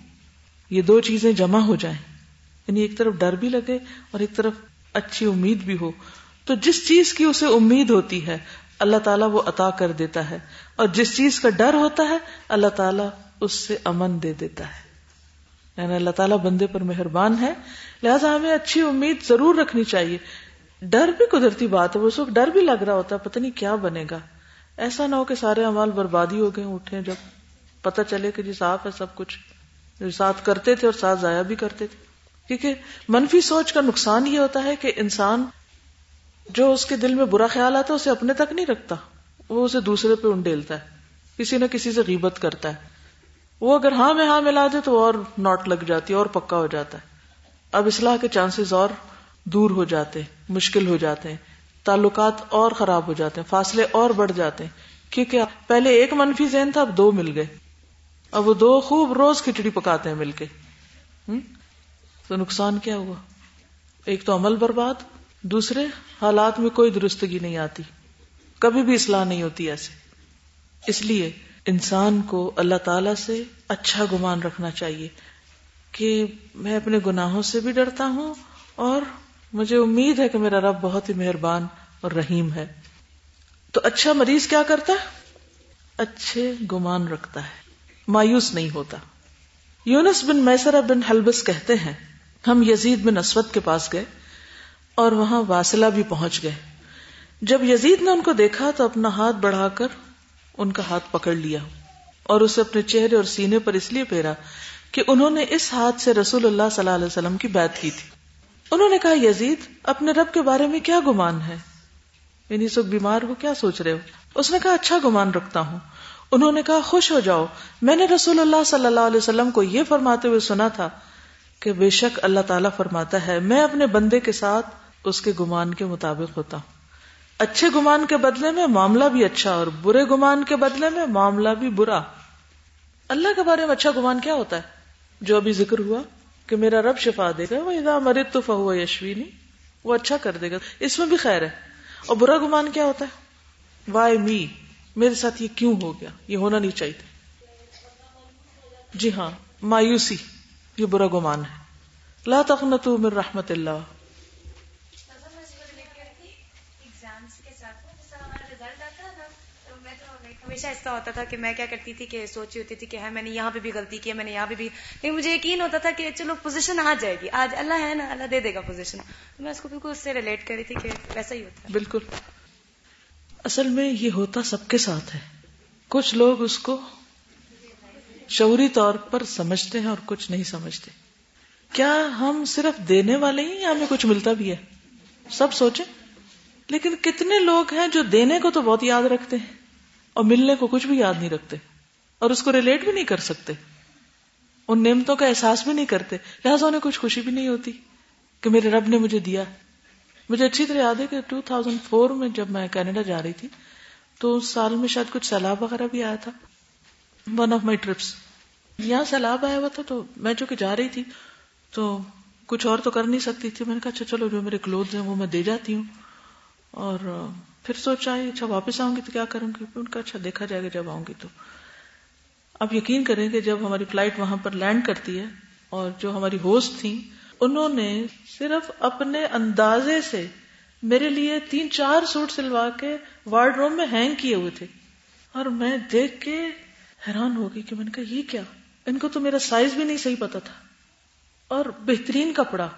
یہ دو چیزیں جمع ہو جائیں۔ یعنی ایک طرف ڈر بھی لگے اور ایک طرف اچھی امید بھی ہو۔ تو جس چیز کی اسے امید ہوتی ہے، اللہ تعالیٰ وہ عطا کر دیتا ہے۔ اور جس چیز کا ڈر ہوتا ہے، اللہ تعالیٰ اس سے امن دے دیتا ہے۔ یعنی اللہ تعالیٰ بندے پر مہربان ہے۔ لہٰذا ہمیں اچھی امید ضرور رکھنی چاہیے۔ ڈر بھی قدرتی بات ہے، وہ سب ڈر بھی لگ رہا ہوتا ہے، پتہ نہیں کیا بنے گا۔ ایسا نہ ہو کہ سارے امال بربادی ہو گئے اٹھے جب پتہ چلے کہ جی صاف ہے سب کچھ۔ ساتھ کرتے تھے اور ساتھ ضائع بھی کرتے تھے۔ کیونکہ منفی سوچ کا نقصان یہ ہوتا ہے کہ انسان جو اس کے دل میں برا خیال آتا ہے، اسے اپنے تک نہیں رکھتا۔ وہ اسے دوسرے پہ انڈیلتا ہے۔ کسی نہ کسی سے غیبت کرتا ہے۔ وہ اگر ہاں میں ہاں ملا دے تو اور نوٹ لگ جاتی ہے اور پکا ہو جاتا ہے۔ اب اصلاح کے چانسز اور دور ہو جاتے ہیں، مشکل ہو جاتے ہیں۔ تعلقات اور خراب ہو جاتے ہیں، فاصلے اور بڑھ جاتے ہیں۔ کیونکہ پہلے ایک منفی ذہن تھا، اب دو مل گئے۔ اب وہ دو خوب روز کھچڑی پکاتے ہیں مل کے۔ تو نقصان کیا ہوا؟ ایک تو عمل برباد، دوسرے حالات میں کوئی درستگی نہیں آتی۔ کبھی بھی اصلاح نہیں ہوتی ایسے۔ اس لیے انسان کو اللہ تعالی سے اچھا گمان رکھنا چاہیے کہ میں اپنے گناہوں سے بھی ڈرتا ہوں اور مجھے امید ہے کہ میرا رب بہت ہی مہربان اور رحیم ہے۔ تو اچھا مریض کیا کرتا ہے؟ اچھے گمان رکھتا ہے۔ مایوس نہیں ہوتا۔ یونس بن میسر بن حلبس کہتے ہیں ہم یزید بن اسود کے پاس گئے اور وہاں واسلہ بھی پہنچ گئے۔ جب یزید نے ان کو دیکھا تو اپنا ہاتھ بڑھا کر ان کا ہاتھ پکڑ لیا اور اسے اپنے چہرے اور سینے پر اس لیے پھیرا کہ انہوں نے اس ہاتھ سے رسول اللہ صلی اللہ علیہ وسلم کی بات کی تھی۔ انہوں نے کہا، یزید، اپنے رب کے بارے میں کیا گمان ہے؟ یعنی سب بیمار ہو، کیا سوچ رہے ہو؟ اس نے کہا اچھا گمان رکھتا ہوں۔ انہوں نے کہا، خوش ہو جاؤ۔ میں نے رسول اللہ صلی اللہ علیہ وسلم کو یہ فرماتے ہوئے سنا تھا کہ بے شک اللہ تعالیٰ فرماتا ہے، میں اپنے بندے کے ساتھ اس کے گمان کے مطابق ہوتا ہوں۔ اچھے گمان کے بدلے میں معاملہ بھی اچھا اور برے گمان کے بدلے میں معاملہ بھی برا۔ اللہ کے بارے میں اچھا گمان کیا ہوتا ہے؟ جو ابھی ذکر ہوا کہ میرا رب شفا دے گا وہ ادا مرد تو فہو یشوینی وہ اچھا کر دے گا۔ اس میں بھی خیر ہے۔ اور برا گمان کیا ہوتا ہے؟ وائی می میرے ساتھ یہ کیوں ہو گیا؟ یہ ہونا نہیں چاہیے۔ جی ہاں مایوسی۔ یہ برا گمان ہے۔ لا تقنطوا من رحمت اللہ۔ ہمیشہ ایسا ہوتا تھا کہ میں کیا کرتی تھی کہ سوچی ہوتی تھی کہ ہے میں نے یہاں پہ بھی غلطی کی ہے میں نے یہاں پہ بھی لیکن مجھے یقین ہوتا تھا کہ چلو پوزیشن آ جائے گی۔ آج اللہ ہے نا اللہ دے دے گا پوزیشن میں اس کو بالکل اس سے ریلیٹ کری تھی کہ ویسا ہی ہوتا ہے۔ بالکل۔ اصل میں یہ ہوتا سب کے ساتھ ہے۔ کچھ لوگ اس کو شعوری طور پر سمجھتے ہیں اور کچھ نہیں سمجھتے۔ کیا ہم صرف دینے والے ہی یا ہمیں کچھ ملتا بھی ہے؟ سب سوچیں۔ لیکن کتنے لوگ ہیں جو دینے کو تو بہت یاد رکھتے ہیں اور ملنے کو کچھ بھی یاد نہیں رکھتے اور اس کو ریلیٹ بھی نہیں کر سکتے۔ ان نعمتوں کا احساس بھی نہیں کرتے۔ لہٰذا انہیں کچھ خوشی بھی نہیں ہوتی کہ میرے رب نے مجھے دیا۔ مجھے اچھی طرح یاد ہے کہ 2004 میں جب میں کینیڈا جا رہی تھی تو اس سال میں شاید کچھ سیلاب وغیرہ بھی آیا تھا۔ ون آف مائی ٹرپس یہاں سیلاب آیا ہوا تھا تو میں جو کہ جا رہی تھی تو کچھ اور تو کر نہیں سکتی تھی۔ میں نے کہا اچھا چلو، جو میرے کلوتھ ہیں وہ میں دے جاتی ہوں۔ اور پھر سوچا اچھا واپس آؤں گی تو کیا کروں گی؟ ان کا اچھا دیکھا جائے گا جب آؤں گی تو۔ اب یقین کریں کہ جب ہماری فلائٹ وہاں پر لینڈ کرتی ہے اور جو ہماری ہوسٹ تھی انہوں نے صرف اپنے اندازے سے میرے لیے تین چار سوٹ سلوا کے وارڈ روم میں ہینگ کیے ہوئے تھے۔ اور میں دیکھ کے حیران ہو گئی کہ میں نے کہا، یہ کیا؟ ان کو تو میرا سائز بھی نہیں صحیح پتا تھا۔ اور بہترین کپڑا،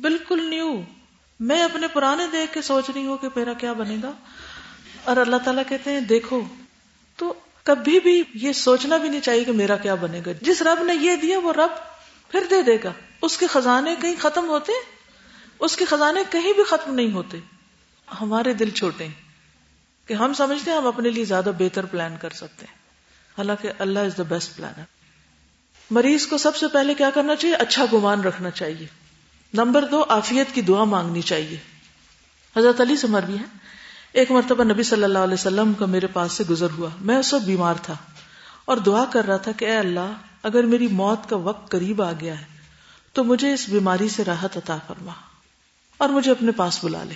بالکل نیو میں اپنے پرانے دیکھ کے سوچ رہی ہوں کہ میرا کیا بنے گا۔ اور اللہ تعالیٰ کہتے ہیں، دیکھو۔ تو کبھی بھی یہ سوچنا بھی نہیں چاہیے کہ میرا کیا بنے گا۔ جس رب نے یہ دیا، وہ رب پھر دے دے گا۔ اس کے خزانے کہیں ختم ہوتے، اس کے خزانے کہیں بھی ختم نہیں ہوتے۔ ہمارے دل چھوٹے کہ ہم سمجھتے ہیں ہم اپنے لیے زیادہ بہتر پلان کر سکتے ہیں۔ حالانکہ اللہ از دا بیسٹ پلانر مریض کو سب سے پہلے کیا کرنا چاہیے؟ اچھا گمان رکھنا چاہیے۔ نمبر دو آفیت کی دعا مانگنی چاہیے۔ حضرت علی سے مروی ہے ایک مرتبہ نبی صلی اللہ علیہ وسلم کا میرے پاس سے گزر ہوا۔ میں اس وقت بیمار تھا اور دعا کر رہا تھا کہ اے اللہ، اگر میری موت کا وقت قریب آ گیا ہے، تو مجھے اس بیماری سے راحت عطا فرما اور مجھے اپنے پاس بلا لے۔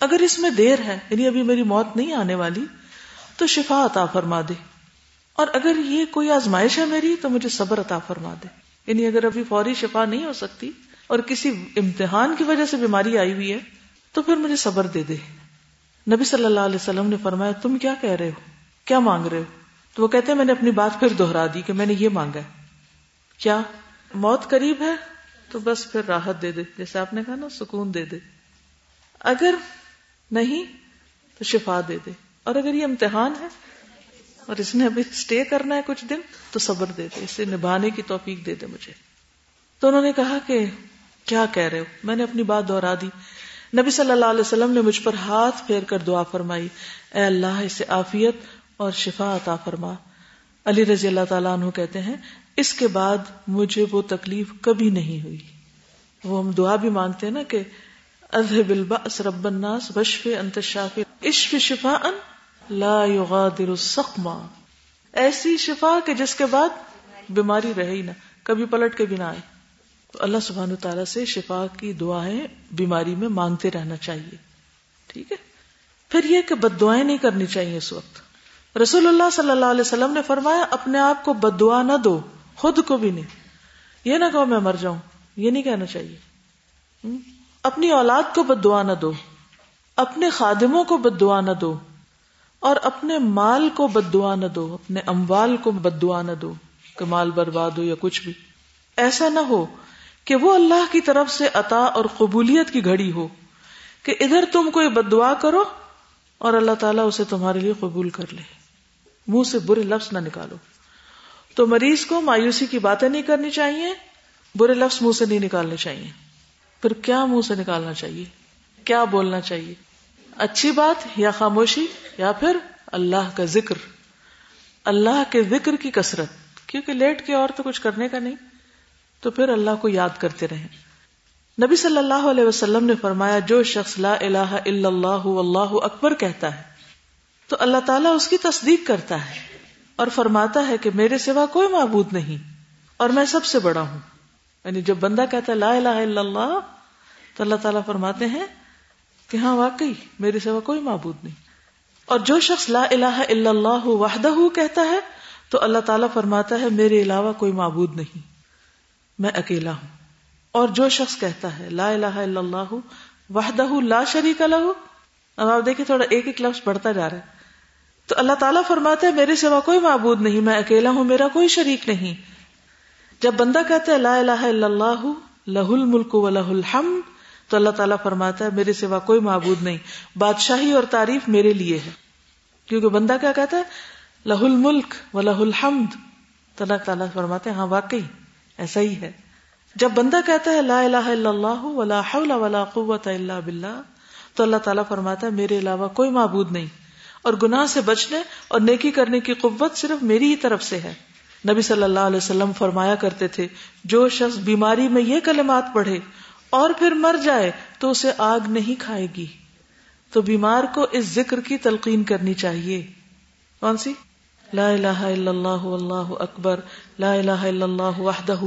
اگر اس میں دیر ہے یعنی ابھی میری موت نہیں آنے والی، تو شفا عطا فرما دے۔ اور اگر یہ کوئی آزمائش ہے میری تو مجھے صبر عطا فرما دے۔ یعنی اگر ابھی فوری شفا نہیں ہو سکتی اور کسی امتحان کی وجہ سے بیماری آئی ہوئی ہے تو پھر مجھے صبر دے دے۔ نبی صلی اللہ علیہ وسلم نے فرمایا، تم کیا کہہ رہے ہو؟ کیا مانگ رہے ہو؟ تو وہ کہتے ہیں، میں نے اپنی بات پھر دوہرا دی کہ میں نے یہ مانگا ہے۔ کیا موت قریب ہے؟ تو بس پھر راحت دے دے۔ جیسے آپ نے کہا نا، سکون دے دے۔ اگر نہیں تو شفا دے دے۔ اور اگر یہ امتحان ہے اور اس نے ابھی اسٹے کرنا ہے کچھ دن تو صبر دے دے، اسے نبھانے کی توفیق دے دے مجھے۔ تو انہوں نے کہا کہ کیا کہہ رہے ہو؟ میں نے اپنی بات دوہرا دی۔ نبی صلی اللہ علیہ وسلم نے مجھ پر ہاتھ پھیر کر دعا فرمائی۔ اے اللہ، اسے آفیت اور شفا عطا فرما۔ علی رضی اللہ تعالیٰ عنہ کہتے ہیں، اس کے بعد مجھے وہ تکلیف کبھی نہیں ہوئی۔ وہ ہم دعا بھی مانگتے ہیں نا کہ اذهب البأس رب الناس وشف انت الشافی۔ اشف شفاء لا يغادر السقما ایسی شفا کہ جس کے بعد بیماری رہے ہی نہ، کبھی پلٹ کے بھی نہ آئے. تو اللہ سبحان تعالیٰ سے شفا کی دعائیں بیماری میں مانگتے رہنا چاہیے. ٹھیک ہے؟ پھر یہ کہ بد دعائیں نہیں کرنی چاہیے اس وقت. رسول اللہ صلی اللہ علیہ وسلم نے فرمایا، اپنے آپ کو بد دعا نہ دو، خود کو بھی نہیں. یہ نہ کہو میں مر جاؤں، یہ نہیں کہنا چاہیے. اپنی اولاد کو بد دعا نہ دو، اپنے خادموں کو بد دعا نہ دو اور اپنے مال کو بد دعا نہ دو، اپنے اموال کو بد دعا نہ دو، کہ مال برباد ہو یا کچھ بھی۔ ایسا نہ ہو کہ وہ اللہ کی طرف سے عطا اور قبولیت کی گھڑی ہو، کہ ادھر تم کوئی بد دعا کرو اور اللہ تعالیٰ اسے تمہارے لیے قبول کر لے۔ منہ سے برے لفظ نہ نکالو۔ تو مریض کو مایوسی کی باتیں نہیں کرنی چاہیے، برے لفظ منہ سے نہیں نکالنے چاہیے۔ پھر کیا منہ سے نکالنا چاہیے؟ کیا بولنا چاہیے؟ اچھی بات یا خاموشی یا پھر اللہ کا ذکر۔ اللہ کے ذکر کی کثرت، کیونکہ لیٹ کے اور تو کچھ کرنے کا نہیں، تو پھر اللہ کو یاد کرتے رہیں۔ نبی صلی اللہ علیہ وسلم نے فرمایا، جو شخص لا الہ الا اللہ اللہ اکبر کہتا ہے، تو اللہ تعالیٰ اس کی تصدیق کرتا ہے اور فرماتا ہے کہ میرے سوا کوئی معبود نہیں، اور میں سب سے بڑا ہوں۔ یعنی جب بندہ کہتا ہے لا الہ الا اللہ، تو اللہ تعالیٰ فرماتے ہیں کہ ہاں واقعی میرے سوا کوئی معبود نہیں۔ اور جو شخص لا الہ الا اللہ وحدہ کہتا ہے، تو اللہ تعالیٰ فرماتا ہے، میرے علاوہ کوئی معبود نہیں۔ میں اکیلا ہوں۔ اور جو شخص کہتا ہے، لا الہ الا اللہ وحدہ لا شریک لہو اب آپ دیکھیں، تھوڑا ایک ایک لفظ بڑھتا جا رہا ہے۔ تو اللہ تعالیٰ فرماتا ہے، میرے سوا کوئی معبود نہیں، میں اکیلا ہوں، میرا کوئی شریک نہیں۔ جب بندہ کہتا ہے، لا الہ الا اللہ لہ الملک و لہ الحمد تو اللہ تعالیٰ فرماتا ہے، میرے سوا کوئی معبود نہیں۔ بادشاہی اور تعریف میرے لیے ہے۔ کیونکہ بندہ کیا کہتا ہے؟ لہ الملک و لہ الحمد۔ تو اللہ تعالیٰ فرماتے ہیں ہاں واقعی ایسا ہی ہے۔ جب بندہ کہتا ہے، لا الہ الا اللہ ولا حول ولا قوت الا باللہ، تو اللہ تعالیٰ فرماتا ہے، میرے علاوہ کوئی معبود نہیں۔ اور گناہ سے بچنے اور نیکی کرنے کی قوت صرف میری ہی طرف سے ہے۔ نبی صلی اللہ علیہ وسلم فرمایا کرتے تھے، جو شخص بیماری میں یہ کلمات پڑھے اور پھر مر جائے تو اسے آگ نہیں کھائے گی۔ تو بیمار کو اس ذکر کی تلقین کرنی چاہیے۔ کون سی؟ لا الہ الا اللہ واللہ اکبر۔ لا الہ الا اللہ وحدہ۔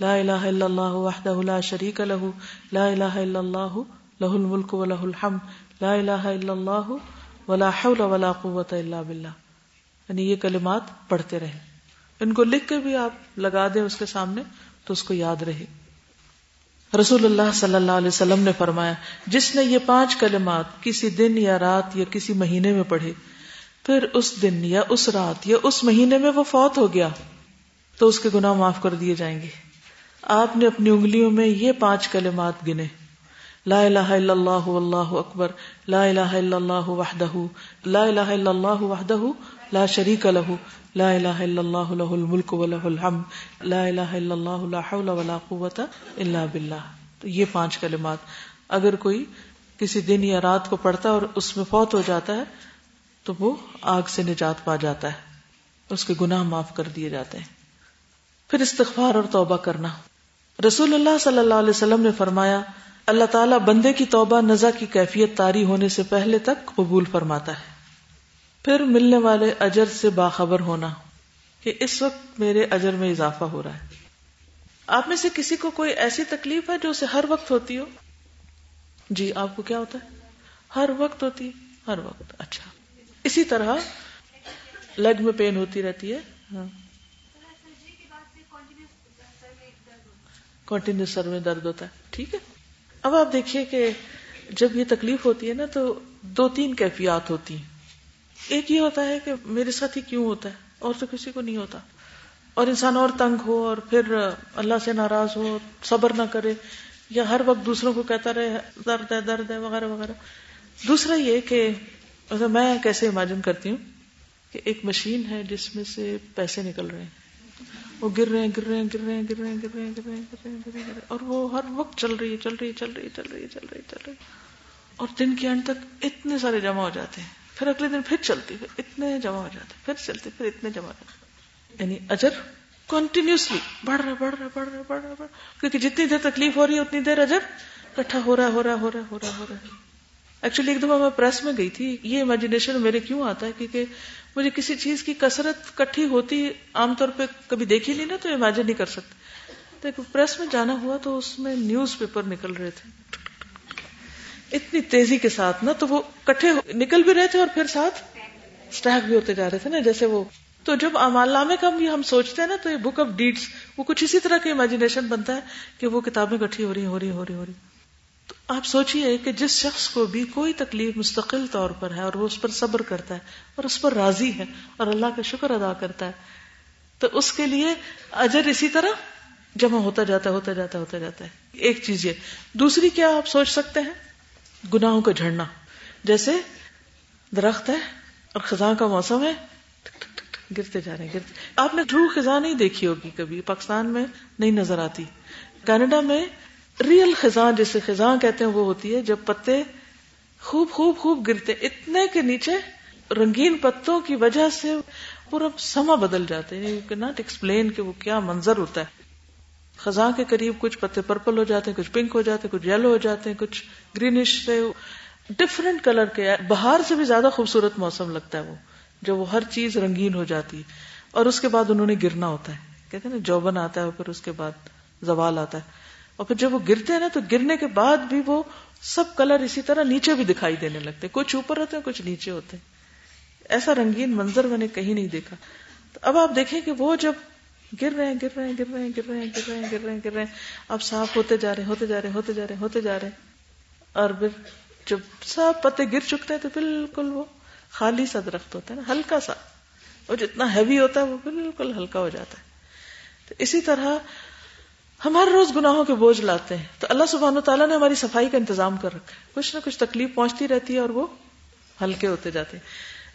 لا الہ الا اللہ وحدہ لا شریک لہ لا الہ الا اللہ لہ الملک و لہ الحمد۔ لا الہ الا اللہ ولا حول ولا قوت الا باللہ۔ یعنی یہ کلمات پڑھتے رہیں۔ ان کو لکھ کے بھی آپ لگا دیں اس کے سامنے تو اس کو یاد رہے۔ رسول اللہ صلی اللہ علیہ وسلم نے فرمایا، جس نے یہ پانچ کلمات کسی دن یا رات یا کسی مہینے میں پڑھے، پھر اس دن یا اس رات یا اس مہینے میں وہ فوت ہو گیا، تو اس کے گناہ معاف کر دیے جائیں گے۔ آپ نے اپنی انگلیوں میں یہ پانچ کلمات گنے۔ لا الہ الا اللہ واللہ اکبر، لا الہ الا اللہ وحدہ، لا الہ الا اللہ وحدہ، لا شریک لہ۔ لا الہ الا اللہ لہ الملک و الحمد. لا الہ الا اللہ لا حول ولا قوت الا باللہ تو یہ پانچ کلمات. اگر کوئی کسی دن یا رات کو پڑھتا ہے اور اس میں فوت ہو جاتا ہے، تو وہ آگ سے نجات پا جاتا ہے. اس کے گناہ معاف کر دیے جاتے ہیں. پھر استغفار اور توبہ کرنا. رسول اللہ صلی اللہ علیہ وسلم نے فرمایا، اللہ تعالیٰ بندے کی توبہ نزا کی کیفیت تاری ہونے سے پہلے تک قبول فرماتا ہے۔ پھر ملنے والے اجر سے باخبر ہونا کہ اس وقت میرے اجر میں اضافہ ہو رہا ہے۔ آپ میں سے کسی کو کوئی ایسی تکلیف ہے جو اسے ہر وقت ہوتی ہو؟ جی آپ کو کیا ہوتا ہے؟ ہر وقت ہوتی ہر وقت اچھا۔ اسی طرح لیگ میں پین ہوتی رہتی ہے۔ ہاں۔ کنٹینیو سر میں درد ہوتا ہے، ٹھیک ہے۔ اب آپ دیکھیے کہ جب یہ تکلیف ہوتی ہے نا تو دو تین کیفیات ہوتی ہیں۔ ایک یہ ہوتا ہے کہ میرے ساتھ ہی کیوں ہوتا ہے؟ اور تو کسی کو نہیں ہوتا۔ اور انسان اور تنگ ہو اور پھر اللہ سے ناراض ہو صبر نہ کرے یا ہر وقت دوسروں کو کہتا رہے، درد ہے درد ہے، وغیرہ وغیرہ۔ دوسرا یہ کہ میں کیسے امیجن کرتی ہوں کہ ایک مشین ہے جس میں سے پیسے نکل رہے ہیں۔ وہ گر رہے ہیں، گر رہے ہیں، گر رہے ہیں، گر رہے ہیں، گر رہے ہیں، گر رہے ہیں، گر رہے ہیں، گر رہے ہیں۔ اور وہ ہر وقت چل رہی ہے، چل رہی ہے، چل رہی ہے، چل رہی ہے، چل رہی ہے، چل رہی اور دن کے اینڈ تک اتنے سارے جمع ہو جاتے ہیں۔ پھر اگلے دن پھر چلتی، پھر اتنے جمع ہو جاتے، پھر چلتے پھر اتنے جمع ہو جاتے۔ یعنی اجر کنٹینیوسلی بڑھ رہا بڑھ رہا بڑھ رہا بڑھ رہا، بڑھ کیونکہ جتنی دیر تکلیف ہو رہی ہے، اتنی دیر اجر کٹھا ہو رہا ہو رہا ہو رہا ہو رہا ہو رہا۔ ایکچولی ایک دفعہ میں پریس میں گئی تھی، یہ امیجنیشن میرے کیوں آتا ہے؟ کیونکہ مجھے کسی چیز کی کثرت کٹھی ہوتی عام طور پہ کبھی دیکھی نہیں نا، تو امیجن نہیں کر سکتے۔ تو ایک پریس میں جانا ہوا تو اس میں نیوز پیپر نکل رہے تھے۔ اتنی تیزی کے ساتھ نا، تو وہ کٹھے نکل بھی رہے تھے اور پھر ساتھ اسٹیک بھی ہوتے جا رہے تھے نا، جیسے وہ۔ تو جب امال نامے کا بھی ہم سوچتے ہیں نا، تو یہ بک آف ڈیڈس وہ کچھ اسی طرح کی امیجنیشن بنتا ہے کہ وہ کتابیں کٹھی ہو رہی ہو رہی ہو رہی ہو رہی۔ تو آپ سوچیے کہ جس شخص کو بھی کوئی تکلیف مستقل طور پر ہے اور وہ اس پر صبر کرتا ہے اور اس پر راضی ہے اور اللہ کا شکر ادا کرتا ہے، تو اس کے لیے اجر اسی طرح جمع ہوتا جاتا ہوتا جاتا ہوتا جاتا ہے۔ ایک چیز یہ۔ دوسری کیا آپ سوچ سکتے ہیں؟ گناہوں کا جھڑنا جیسے درخت ہے اور خزاں کا موسم ہے گرتے جا رہے ہیں، گرتے۔ آپ نے ٹرو خزاں نہیں دیکھی ہوگی کبھی، پاکستان میں نہیں نظر آتی۔ کینیڈا میں ریئل خزاں، جسے خزاں کہتے ہیں، وہ ہوتی ہے جب پتے خوب خوب خوب گرتے، اتنے کے نیچے رنگین پتوں کی وجہ سے پورا سما بدل جاتے ہیں۔ یو ناٹ ایکسپلین کہ وہ کیا منظر ہوتا ہے۔ خزاں کے قریب کچھ پتے پرپل ہو جاتے ہیں، کچھ پنک ہو جاتے ہیں، کچھ یلو ہو جاتے ہیں، کچھ گرینش سے ڈفرینٹ کلر کے باہر سے بھی زیادہ خوبصورت موسم لگتا ہے وہ جو وہ ہر چیز رنگین ہو جاتی ہے۔ اور اس کے بعد انہوں نے گرنا ہوتا ہے۔ کہتے ہیں نا، جوبن آتا ہے اور پھر اس کے بعد زوال آتا ہے۔ اور پھر جب وہ گرتے ہیں نا، تو گرنے کے بعد بھی وہ سب کلر اسی طرح نیچے بھی دکھائی دینے لگتے کچھ اوپر ہوتے ہیں، کچھ نیچے ہوتے ہیں۔ ایسا رنگین منظر میں نے کہیں نہیں دیکھا۔ تو اب آپ دیکھیں کہ وہ جب گر رہے ہیں، گر رہے ہیں، گر رہے ہیں، گر رہے ہیں، گر رہے ہیں، گر رہے ہیں، گر رہے ہیں۔ اب صاف ہوتے جا رہے، ہوتے جا رہے، ہوتے جا رہے، ہوتے جا رہے۔ اور پھر جب سب پتے گر چکتے ہیں تو بالکل وہ خالی سا درخت ہوتا ہے نا، ہلکا سا۔ اور جتنا ہیوی ہوتا ہے وہ بالکل ہلکا ہو جاتا ہے۔ تو اسی طرح ہم ہر روز گناہوں کے بوجھ لاتے ہیں۔ تو اللہ سبحانہ تعالیٰ نے ہماری صفائی کا انتظام کر رکھا ہے۔ کچھ نہ کچھ تکلیف پہنچتی رہتی ہے اور وہ ہلکے ہوتے جاتے ہیں۔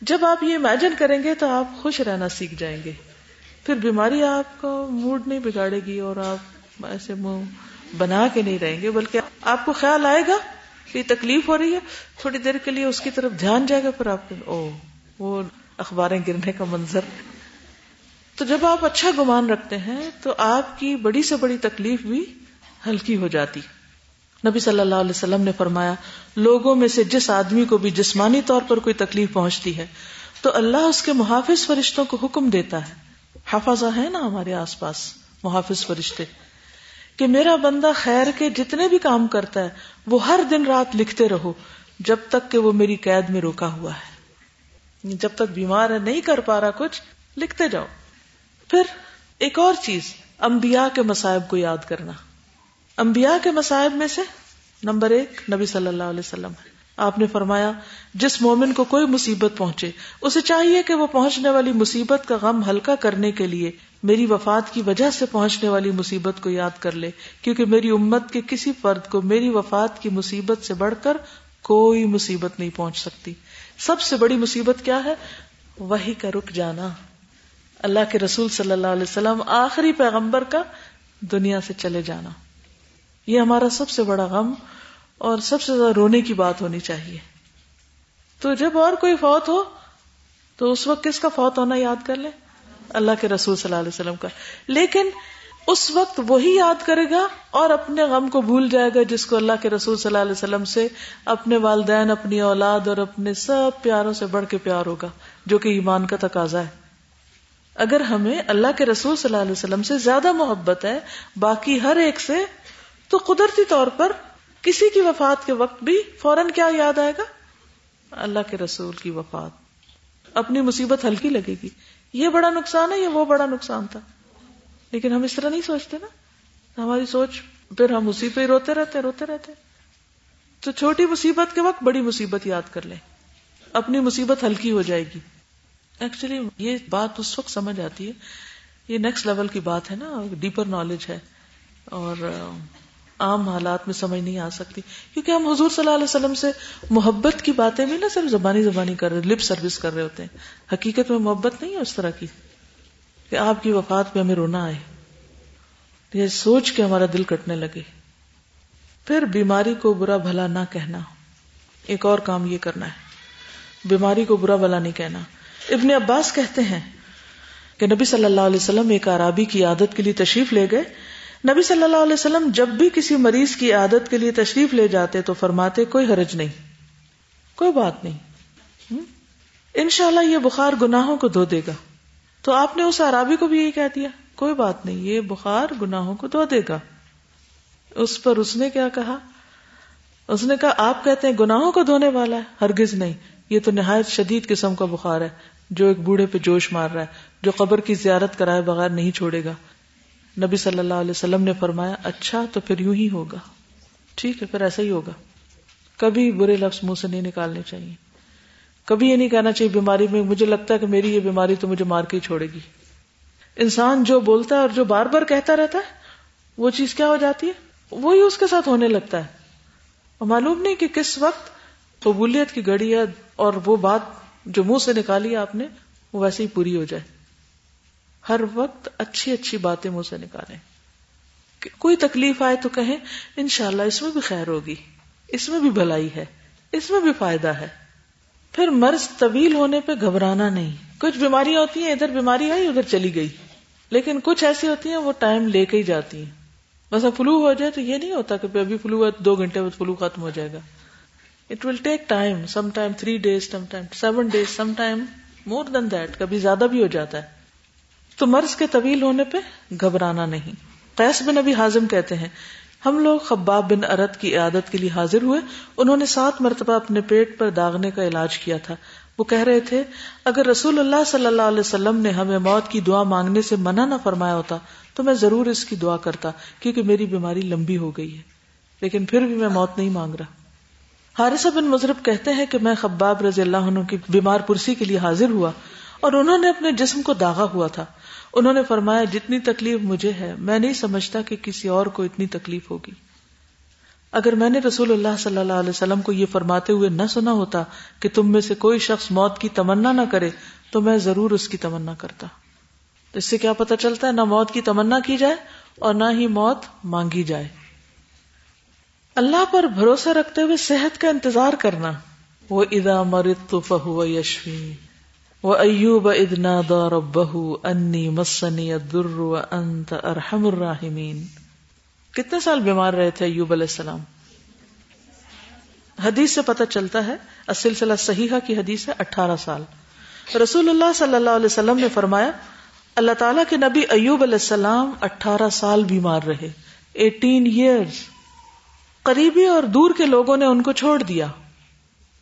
جب آپ یہ امیجن کریں گے تو آپ خوش رہنا سیکھ جائیں گے۔ پھر بیماری آپ کا موڈ نہیں بگاڑے گی اور آپ ایسے منہ بنا کے نہیں رہیں گے، بلکہ آپ کو خیال آئے گا کہ تکلیف ہو رہی ہے، تھوڑی دیر کے لیے اس کی طرف دھیان جائے گا، پھر آپ او وہ اخباریں گرنے کا منظر۔ تو جب آپ اچھا گمان رکھتے ہیں، تو آپ کی بڑی سے بڑی تکلیف بھی ہلکی ہو جاتی۔ نبی صلی اللہ علیہ وسلم نے فرمایا، لوگوں میں سے جس آدمی کو بھی جسمانی طور پر کوئی تکلیف پہنچتی ہے، تو اللہ اس کے محافظ فرشتوں کو حکم دیتا ہے۔ حفاظہ ہے نا ہمارے آس پاس محافظ فرشتے، کہ میرا بندہ خیر کے جتنے بھی کام کرتا ہے، وہ ہر دن رات لکھتے رہو جب تک کہ وہ میری قید میں روکا ہوا ہے۔ یعنی جب تک بیمار ہے، نہیں کر پا رہا کچھ، لکھتے جاؤ۔ پھر ایک اور چیز، انبیاء کے مسائب کو یاد کرنا۔ انبیاء کے مسائب میں سے نمبر ایک نبی صلی اللہ علیہ وسلم ہے۔ آپ نے فرمایا، جس مومن کو کوئی مصیبت پہنچے، اسے چاہیے کہ وہ پہنچنے والی مصیبت کا غم ہلکا کرنے کے لیے میری وفات کی وجہ سے پہنچنے والی مصیبت کو یاد کر لے، کیونکہ میری امت کے کسی فرد کو میری وفات کی مصیبت سے بڑھ کر کوئی مصیبت نہیں پہنچ سکتی۔ سب سے بڑی مصیبت کیا ہے؟ وہی کا رک جانا۔ اللہ کے رسول صلی اللہ علیہ وسلم آخری پیغمبر کا دنیا سے چلے جانا۔ یہ ہمارا سب سے بڑا غم اور سب سے زیادہ رونے کی بات ہونی چاہیے۔ تو جب اور کوئی فوت ہو، تو اس وقت کس کا فوت ہونا یاد کر لیں اللہ کے رسول صلی اللہ علیہ وسلم کا۔ لیکن اس وقت وہی یاد کرے گا اور اپنے غم کو بھول جائے گا جس کو اللہ کے رسول صلی اللہ علیہ وسلم سے اپنے والدین، اپنی اولاد اور اپنے سب پیاروں سے بڑھ کے پیار ہوگا، جو کہ ایمان کا تقاضا ہے۔ اگر ہمیں اللہ کے رسول صلی اللہ علیہ وسلم سے زیادہ محبت ہے، باقی ہر ایک سے، تو قدرتی طور پر کسی کی وفات کے وقت بھی فوراً کیا یاد آئے گا؟ اللہ کے رسول کی وفات۔ اپنی مصیبت ہلکی لگے گی۔ یہ بڑا نقصان ہے، یہ وہ بڑا نقصان تھا۔ لیکن ہم اس طرح نہیں سوچتے نا۔ ہماری سوچ، پھر ہم اسی پہ روتے رہتے روتے رہتے۔ تو چھوٹی مصیبت کے وقت بڑی مصیبت یاد کر لیں۔ اپنی مصیبت ہلکی ہو جائے گی۔ ایکچولی یہ بات اس وقت سمجھ آتی ہے۔ یہ نیکسٹ لیول کی بات ہے نا ڈیپر نالج ہے۔ اور عام حالات میں سمجھ نہیں آ سکتی۔ کیونکہ ہم حضور صلی اللہ علیہ وسلم سے محبت کی باتیں بھی نہ صرف زبانی زبانی کر رہے لپ سروس کر رہے ہوتے ہیں۔ حقیقت میں محبت نہیں ہے اس طرح کی کہ آپ کی وفات پہ ہمیں رونا آئے۔ یہ سوچ کے ہمارا دل کٹنے لگے۔ پھر بیماری کو برا بھلا نہ کہنا۔ ایک اور کام یہ کرنا ہے۔ بیماری کو برا بھلا نہیں کہنا۔ ابن عباس کہتے ہیں کہ نبی صلی اللہ علیہ وسلم ایک عرابی کی عادت کے لیے تشریف لے گئے۔ نبی صلی اللہ علیہ وسلم جب بھی کسی مریض کی عادت کے لیے تشریف لے جاتے تو فرماتے کوئی حرج نہیں۔ کوئی بات نہیں۔ ان شاء اللہ یہ بخار گناہوں کو دھو دے گا۔ تو آپ نے اس عرابی کو بھی یہی کہہ دیا۔ کوئی بات نہیں، یہ بخار گناہوں کو دھو دے گا۔ اس پر اس نے کیا کہا؟ اس نے کہا، آپ کہتے ہیں گناہوں کو دھونے والا ہے، ہرگز نہیں۔ یہ تو نہایت شدید قسم کا بخار ہے، جو ایک بوڑھے پہ جوش مار رہا ہے، جو قبر کی زیارت کرائے بغیر نہیں چھوڑے گا۔ نبی صلی اللہ علیہ وسلم نے فرمایا اچھا تو پھر یوں ہی ہوگا۔ ٹھیک ہے، پھر ایسا ہی ہوگا۔ کبھی برے لفظ منہ سے نہیں نکالنے چاہیے۔ کبھی یہ نہیں کہنا چاہیے، بیماری میں مجھے لگتا ہے کہ میری یہ بیماری تو مجھے مار کے ہی چھوڑے گی۔ انسان جو بولتا ہے اور جو بار بار کہتا رہتا ہے، وہ چیز کیا ہو جاتی ہے؟ وہی اس کے ساتھ ہونے لگتا ہے۔ اور معلوم نہیں کہ کس وقت قبولیت کی گڑی ہے اور وہ بات جو منہ سے نکالی آپ نے، وہ ویسے ہی پوری ہو جائے۔ ہر وقت اچھی اچھی باتیں منہ سے نکالیں۔ کوئی تکلیف آئے تو کہیں، انشاءاللہ اس میں بھی خیر ہوگی، اس میں بھی بھلائی ہے، اس میں بھی فائدہ ہے۔ پھر مرض طویل ہونے پہ گھبرانا نہیں۔ کچھ بیماریاں ہوتی ہیں، ادھر بیماری آئی، ادھر چلی گئی۔ لیکن کچھ ایسی ہوتی ہیں، وہ ٹائم لے کے ہی جاتی ہیں۔ بس فلو ہو جائے تو یہ نہیں ہوتا کہ ابھی فلو ہے دو گھنٹے میں فلو ختم ہو جائے گا۔ It will take time some time three days some time seven days some time more than that کبھی زیادہ بھی ہو جاتا ہے۔ تو مرض کے طویل ہونے پہ گھبرانا نہیں۔ قیس بن ابھی حازم کہتے ہیں، ہم لوگ خباب بن ارد کی عادت کے لیے حاضر ہوئے۔ انہوں نے سات مرتبہ اپنے پیٹ پر داغنے کا علاج کیا تھا۔ وہ کہہ رہے تھے، اگر رسول اللہ صلی اللہ علیہ وسلم نے ہمیں موت کی دعا مانگنے سے منع نہ فرمایا ہوتا، تو میں ضرور اس کی دعا کرتا، کیونکہ میری بیماری لمبی ہو گئی ہے۔ لیکن پھر بھی میں موت نہیں مانگ رہا۔ حارثہ بن مضرب کہتے ہیں کہ میں خباب رضی اللہ عنہ کی بیمار پرسی کے لیے حاضر ہوا۔ اور انہوں نے اپنے جسم کو داغا ہوا تھا۔ انہوں نے فرمایا، جتنی تکلیف مجھے ہے، میں نہیں سمجھتا کہ کسی اور کو اتنی تکلیف ہوگی۔ اگر میں نے رسول اللہ صلی اللہ علیہ وسلم کو یہ فرماتے ہوئے نہ سنا ہوتا کہ تم میں سے کوئی شخص موت کی تمنا نہ کرے، تو میں ضرور اس کی تمنا کرتا۔ اس سے کیا پتا چلتا ہے، نہ موت کی تمنا کی جائے اور نہ ہی موت مانگی جائے۔ اللہ پر بھروسہ رکھتے ہوئے صحت کا انتظار کرنا۔ وہ ادا مرت تو فہو یشوی وہ ایوب ادنا دور بہو انی مسنی در انت ارحم کتنے سال بیمار رہے تھے ایوب علیہ السلام؟ حدیث سے پتہ چلتا ہے سلسلہ صحیحہ کی حدیث ہے اٹھارہ سال۔ رسول اللہ صلی اللہ علیہ وسلم نے فرمایا، اللہ تعالیٰ کے نبی ایوب علیہ السلام اٹھارہ سال بیمار رہے ایٹین ایئرس قریبی اور دور کے لوگوں نے ان کو چھوڑ دیا۔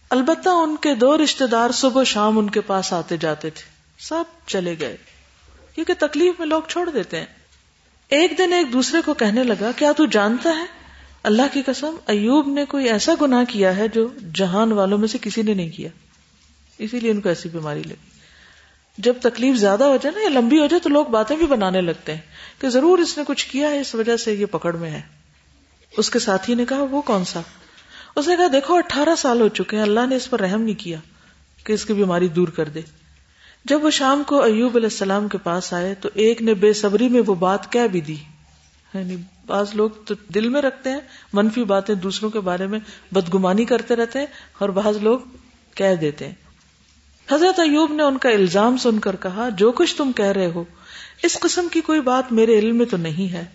البتہ ان کے دو رشتے دار صبح شام ان کے پاس آتے جاتے تھے۔ سب چلے گئے۔ کیونکہ تکلیف میں لوگ چھوڑ دیتے ہیں۔ ایک دن ایک دوسرے کو کہنے لگا، کیا تو جانتا ہے؟ اللہ کی قسم، ایوب نے کوئی ایسا گناہ کیا ہے جو جہان والوں میں سے کسی نے نہیں کیا۔ اسی لیے ان کو ایسی بیماری لگی۔ جب تکلیف زیادہ ہو جائے نا یا لمبی ہو جائے تو لوگ باتیں بھی بنانے لگتے ہیں کہ ضرور اس نے کچھ کیا ہے، اس وجہ سے یہ پکڑ میں ہے۔ اس کے ساتھی نے کہا، وہ کون سا؟ اس نے کہا، دیکھو، اٹھارہ سال ہو چکے ہیں، اللہ نے اس پر رحم نہیں کیا کہ اس کی بیماری دور کر دے۔ جب وہ شام کو ایوب علیہ السلام کے پاس آئے تو ایک نے بے صبری میں وہ بات کہہ بھی دی۔ یعنی بعض لوگ تو دل میں رکھتے ہیں، منفی باتیں دوسروں کے بارے میں بدگمانی کرتے رہتے ہیں اور بعض لوگ کہہ دیتے ہیں۔ حضرت ایوب نے ان کا الزام سن کر کہا، جو کچھ تم کہہ رہے ہو، اس قسم کی کوئی بات میرے علم میں تو نہیں ہے۔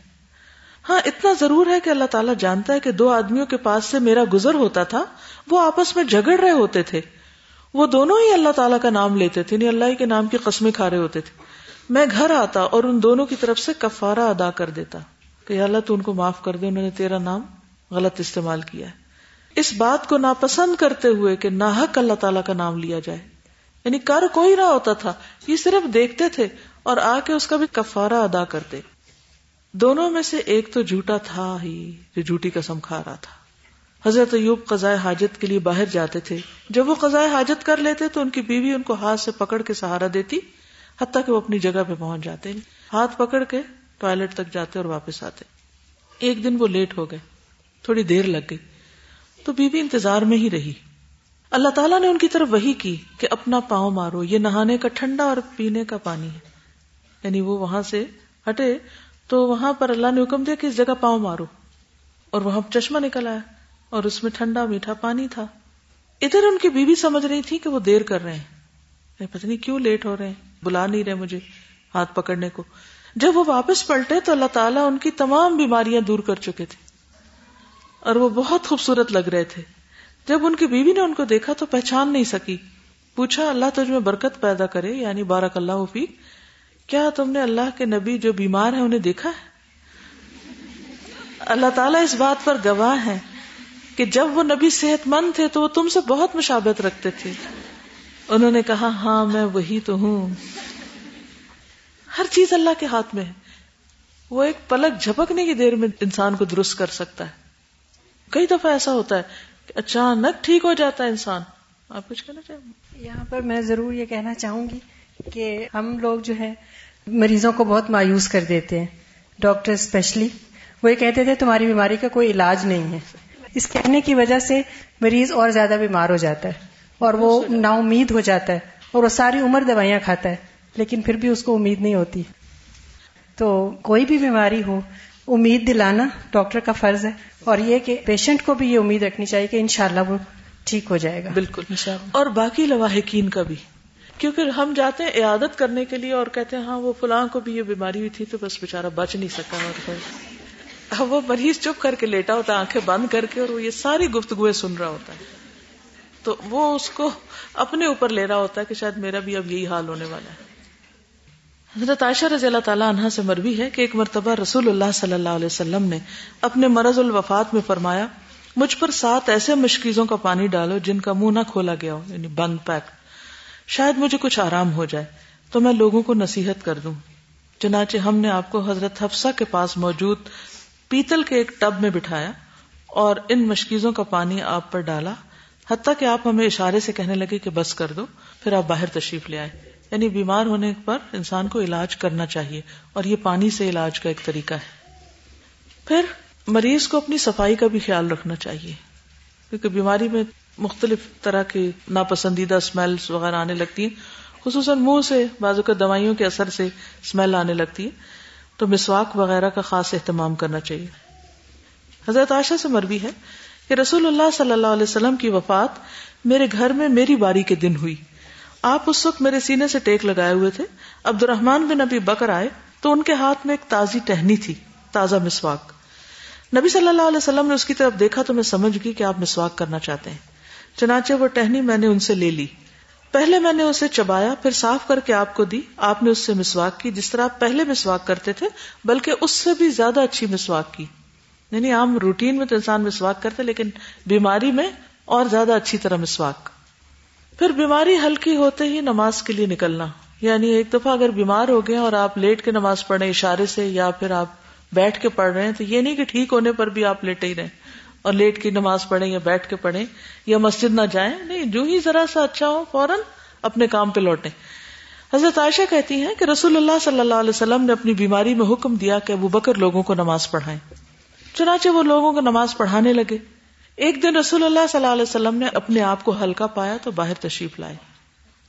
ہاں اتنا ضرور ہے کہ اللہ تعالیٰ جانتا ہے کہ دو آدمیوں کے پاس سے میرا گزر ہوتا تھا، وہ آپس میں جھگڑ رہے ہوتے تھے۔ وہ دونوں ہی اللہ تعالیٰ کا نام لیتے تھے یعنی اللہ کے نام کی قسمیں کھا رہے ہوتے تھے۔ میں گھر آتا اور ان دونوں کی طرف سے کفارہ ادا کر دیتا کہ اللہ تو ان کو معاف کر دے، انہوں نے تیرا نام غلط استعمال کیا ہے۔ اس بات کو ناپسند کرتے ہوئے کہ ناحق اللہ تعالیٰ کا نام لیا جائے۔ یعنی کر کوئی نہ ہوتا تھا، یہ صرف دیکھتے تھے اور آ کے اس کا بھی کفارہ ادا کرتے۔ دونوں میں سے ایک تو جھوٹا تھا ہی جو جھوٹی قسم کھا رہا تھا۔ حضرت ایوب قضاء حاجت کے لیے باہر جاتے تھے۔ جب وہ قضاء حاجت کر لیتے تو ان کی بیوی ان کو ہاتھ سے پکڑ کے سہارا دیتی، حتیٰ کہ وہ اپنی جگہ پہ پہنچ جاتے۔ ہاتھ پکڑ کے ٹوائلٹ تک جاتے اور واپس آتے۔ ایک دن وہ لیٹ ہو گئے، تھوڑی دیر لگ گئی۔ تو بیوی انتظار میں ہی رہی۔ اللہ تعالیٰ نے ان کی طرف وہی کی کہ اپنا پاؤں مارو، یہ نہانے کا ٹھنڈا اور پینے کا پانی ہے۔ یعنی وہ وہاں سے ہٹے تو وہاں پر اللہ نے حکم دیا کہ اس جگہ پاؤں مارو۔ اور وہاں چشمہ نکل آیا اور اس میں ٹھنڈا میٹھا پانی تھا۔ ادھر ان کی بیوی سمجھ رہی تھی کہ وہ دیر کر رہے ہیں۔ پتہ نہیں کیوں لیٹ ہو رہے ہیں۔ بلا نہیں رہے مجھے ہاتھ پکڑنے کو۔ جب وہ واپس پلٹے تو اللہ تعالیٰ ان کی تمام بیماریاں دور کر چکے تھے۔ اور وہ بہت خوبصورت لگ رہے تھے۔ جب ان کی بیوی نے ان کو دیکھا تو پہچان نہیں سکی۔ پوچھا، اللہ تجھ میں برکت پیدا کرے یعنی بارک اللہ فی کیا تم نے اللہ کے نبی جو بیمار ہیں انہیں دیکھا ہے؟ اللہ تعالیٰ اس بات پر گواہ ہے کہ جب وہ نبی صحت مند تھے تو وہ تم سے بہت مشابت رکھتے تھے۔ انہوں نے کہا ہاں میں وہی تو ہوں۔ ہر چیز اللہ کے ہاتھ میں ہے۔ وہ ایک پلک جھپکنے کی دیر میں انسان کو درست کر سکتا ہے۔ کئی دفعہ ایسا ہوتا ہے کہ اچانک ٹھیک ہو جاتا ہے انسان۔ آپ کچھ کہنا چاہیں؟ یہاں پر میں ضرور یہ کہنا چاہوں گی کہ ہم لوگ جو ہے مریضوں کو بہت مایوس کر دیتے ہیں ڈاکٹر اسپیشلی۔ وہ یہ کہتے تھے تمہاری بیماری کا کوئی علاج نہیں ہے۔ اس کہنے کی وجہ سے مریض اور زیادہ بیمار ہو جاتا ہے اور وہ نا امید ہو جاتا ہے اور وہ ساری عمر دوائیاں کھاتا ہے لیکن پھر بھی اس کو امید نہیں ہوتی۔ تو کوئی بھی بیماری ہو امید دلانا ڈاکٹر کا فرض ہے اور یہ کہ پیشنٹ کو بھی یہ امید رکھنی چاہیے کہ انشاءاللہ وہ ٹھیک ہو جائے گا۔ بالکل۔ اور باقی لواحقین کا بھی۔ کیونکہ ہم جاتے ہیں عیادت کرنے کے لیے اور کہتے ہیں ہاں وہ فلاں کو بھی یہ بیماری ہوئی تھی تو بس بےچارا بچ نہیں سکا اور وہ مریض چپ کر کے لیٹا ہوتا ہے، آنکھیں بند کر کے اور وہ یہ ساری گفتگویں سن رہا ہوتا ہے۔ تو وہ اس کو اپنے اوپر لے رہا ہوتا ہے کہ شاید میرا بھی اب یہی حال ہونے والا ہے۔ حضرت عائشہ رضی اللہ تعالیٰ عنہ سے مروی ہے کہ ایک مرتبہ رسول اللہ صلی اللہ علیہ وسلم نے اپنے مرض الوفات میں فرمایا، مجھ پر سات ایسے مشکیزوں کا پانی ڈالو جن کا منہ نہ کھولا گیا ہو یعنی بند پیک۔ شاید مجھے کچھ آرام ہو جائے، تو میں لوگوں کو نصیحت کر دوں۔ چنانچہ ہم نے آپ کو حضرت حفصہ کے پاس موجود پیتل کے ایک ٹب میں بٹھایا اور ان مشکیزوں کا پانی آپ پر ڈالا، حتیٰ کہ آپ ہمیں اشارے سے کہنے لگے کہ بس کر دو، پھر آپ باہر تشریف لے آئے۔ یعنی بیمار ہونے پر انسان کو علاج کرنا چاہیے اور یہ پانی سے علاج کا ایک طریقہ ہے۔ پھر مریض کو اپنی صفائی کا بھی خیال رکھنا چاہیے، کیونکہ بیماری میں مختلف طرح کی ناپسندیدہ اسمیلس وغیرہ آنے لگتی ہیں۔ خصوصاً منہ سے بازو کا دوائیوں کے اثر سے اسمیل آنے لگتی ہے۔ تو مسواک وغیرہ کا خاص اہتمام کرنا چاہیے۔ حضرت عائشہ سے مروی ہے کہ رسول اللہ صلی اللہ علیہ وسلم کی وفات میرے گھر میں میری باری کے دن ہوئی۔ آپ اس وقت میرے سینے سے ٹیک لگائے ہوئے تھے۔ عبد الرحمان بن ابی بکر آئے تو ان کے ہاتھ میں ایک تازی ٹہنی تھی، تازہ مسواک۔ نبی صلی اللہ علیہ وسلم نے اس کی طرف دیکھا تو میں سمجھ گئی کہ آپ مسواک کرنا چاہتے ہیں۔ چنانچہ وہ ٹہنی میں نے ان سے لے لی۔ پہلے میں نے اسے چبایا، پھر صاف کر کے آپ کو دی۔ آپ نے اس سے مسواک کی، جس طرح آپ پہلے مسواک کرتے تھے، بلکہ اس سے بھی زیادہ اچھی مسواک کی۔ یعنی عام روٹین میں تو انسان مسواک کرتے لیکن بیماری میں اور زیادہ اچھی طرح مسواک۔ پھر بیماری ہلکی ہوتے ہی نماز کے لیے نکلنا۔ یعنی ایک دفعہ اگر بیمار ہو گئے اور آپ لیٹ کے نماز پڑھیں اشارے سے یا پھر آپ بیٹھ کے پڑھ رہے ہیں، تو یہ نہیں کہ ٹھیک ہونے پر بھی آپ لیٹے ہی رہیں۔ اور لیٹ کی نماز پڑھیں یا بیٹھ کے پڑھیں یا مسجد نہ جائیں، نہیں، جو ہی ذرا سا اچھا ہو، فوراً اپنے کام پہ لوٹیں۔ حضرت عائشہ کہتی ہیں کہ رسول اللہ صلی اللہ علیہ وسلم نے اپنی بیماری میں حکم دیا کہ ابو بکر لوگوں کو نماز پڑھائیں۔ چنانچہ وہ لوگوں کو نماز پڑھانے لگے۔ ایک دن رسول اللہ صلی اللہ علیہ وسلم نے اپنے آپ کو ہلکا پایا تو باہر تشریف لائے۔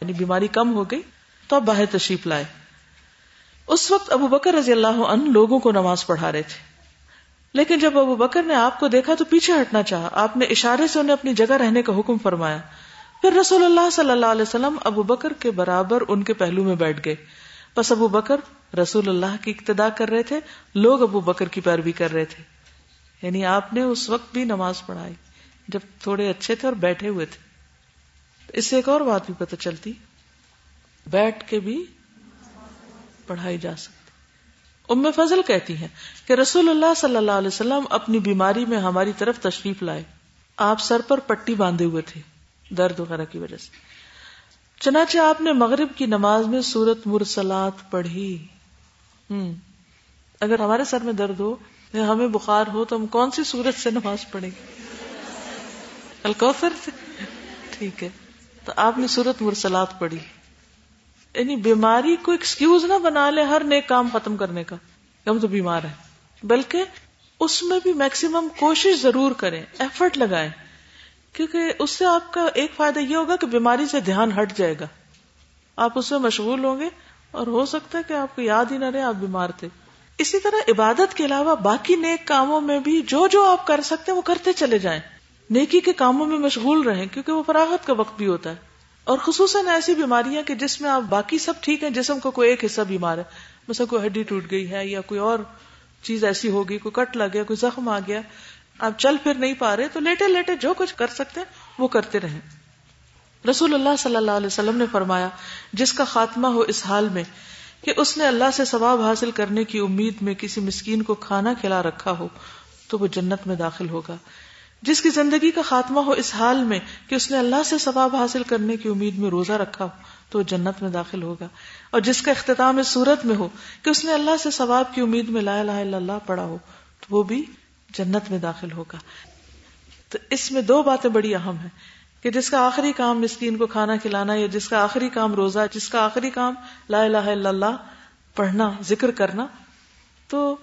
یعنی بیماری کم ہو گئی تو اب باہر تشریف لائے۔ اس وقت ابو بکر رضی اللہ عنہ لوگوں کو نماز پڑھا رہے تھے۔ لیکن جب ابو بکر نے آپ کو دیکھا تو پیچھے ہٹنا چاہا۔ آپ نے اشارے سے انہیں اپنی جگہ رہنے کا حکم فرمایا۔ پھر رسول اللہ صلی اللہ علیہ وسلم ابو بکر کے برابر ان کے پہلو میں بیٹھ گئے۔ بس ابو بکر رسول اللہ کی ابتدا کر رہے تھے، لوگ ابو بکر کی پیروی کر رہے تھے۔ یعنی آپ نے اس وقت بھی نماز پڑھائی جب تھوڑے اچھے تھے اور بیٹھے ہوئے تھے۔ اس سے ایک اور بات بھی پتہ چلتی، بیٹھ کے بھی پڑھائی جا سکتی۔ ام فضل کہتی ہیں کہ رسول اللہ صلی اللہ علیہ وسلم اپنی بیماری میں ہماری طرف تشریف لائے۔ آپ سر پر پٹی باندھے ہوئے تھے، درد وغیرہ کی وجہ سے۔ چنانچہ آپ نے مغرب کی نماز میں سورت مرسلات پڑھی۔ ہوں اگر ہمارے سر میں درد ہو یا ہمیں بخار ہو تو ہم کون سی سورت سے نماز پڑھیں گے؟ الکوفر سے؟ ٹھیک ہے۔ تو آپ نے سورت مرسلات پڑھی۔ یعنی بیماری کو ایکسکیوز نہ بنا لے ہر نیک کام ختم کرنے کا ہم تو بیمار ہیں۔ بلکہ اس میں بھی میکسیمم کوشش ضرور کریں ایفرٹ لگائیں۔ کیونکہ اس سے آپ کا ایک فائدہ یہ ہوگا کہ بیماری سے دھیان ہٹ جائے گا۔ آپ اس میں مشغول ہوں گے اور ہو سکتا ہے کہ آپ کو یاد ہی نہ رہے آپ بیمار تھے۔ اسی طرح عبادت کے علاوہ باقی نیک کاموں میں بھی جو جو آپ کر سکتے ہیں وہ کرتے چلے جائیں۔ نیکی کے کاموں میں مشغول رہیں کیونکہ وہ فراغت کا وقت بھی ہوتا ہے۔ اور خصوصاً ایسی بیماریاں کہ جس میں آپ باقی سب ٹھیک ہیں، جسم کو کوئی ایک حصہ بیمار ہے۔ مثلا کوئی ہڈی ٹوٹ گئی ہے یا کوئی اور چیز ایسی ہوگی، کوئی کٹ لگ گیا، کوئی زخم آ گیا، آپ چل پھر نہیں پا رہے، تو لیٹے لیٹے جو کچھ کر سکتے ہیں، وہ کرتے رہیں۔ رسول اللہ صلی اللہ علیہ وسلم نے فرمایا، جس کا خاتمہ ہو اس حال میں کہ اس نے اللہ سے ثواب حاصل کرنے کی امید میں کسی مسکین کو کھانا کھلا رکھا ہو، تو وہ جنت میں داخل ہوگا۔ جس کی زندگی کا خاتمہ ہو اس حال میں کہ اس نے اللہ سے ثواب حاصل کرنے کی امید میں روزہ رکھا ہو، تو وہ جنت میں داخل ہوگا۔ اور جس کا اختتام اس صورت میں ہو کہ اس نے اللہ سے ثواب کی امید میں لا الہ الا اللہ پڑھا ہو، تو وہ بھی جنت میں داخل ہوگا۔ تو اس میں دو باتیں بڑی اہم ہیں کہ جس کا آخری کام مسکین کو کھانا کھلانا یا جس کا آخری کام روزہ، جس کا آخری کام لا الہ الا اللہ پڑھنا، ذکر کرنا، تو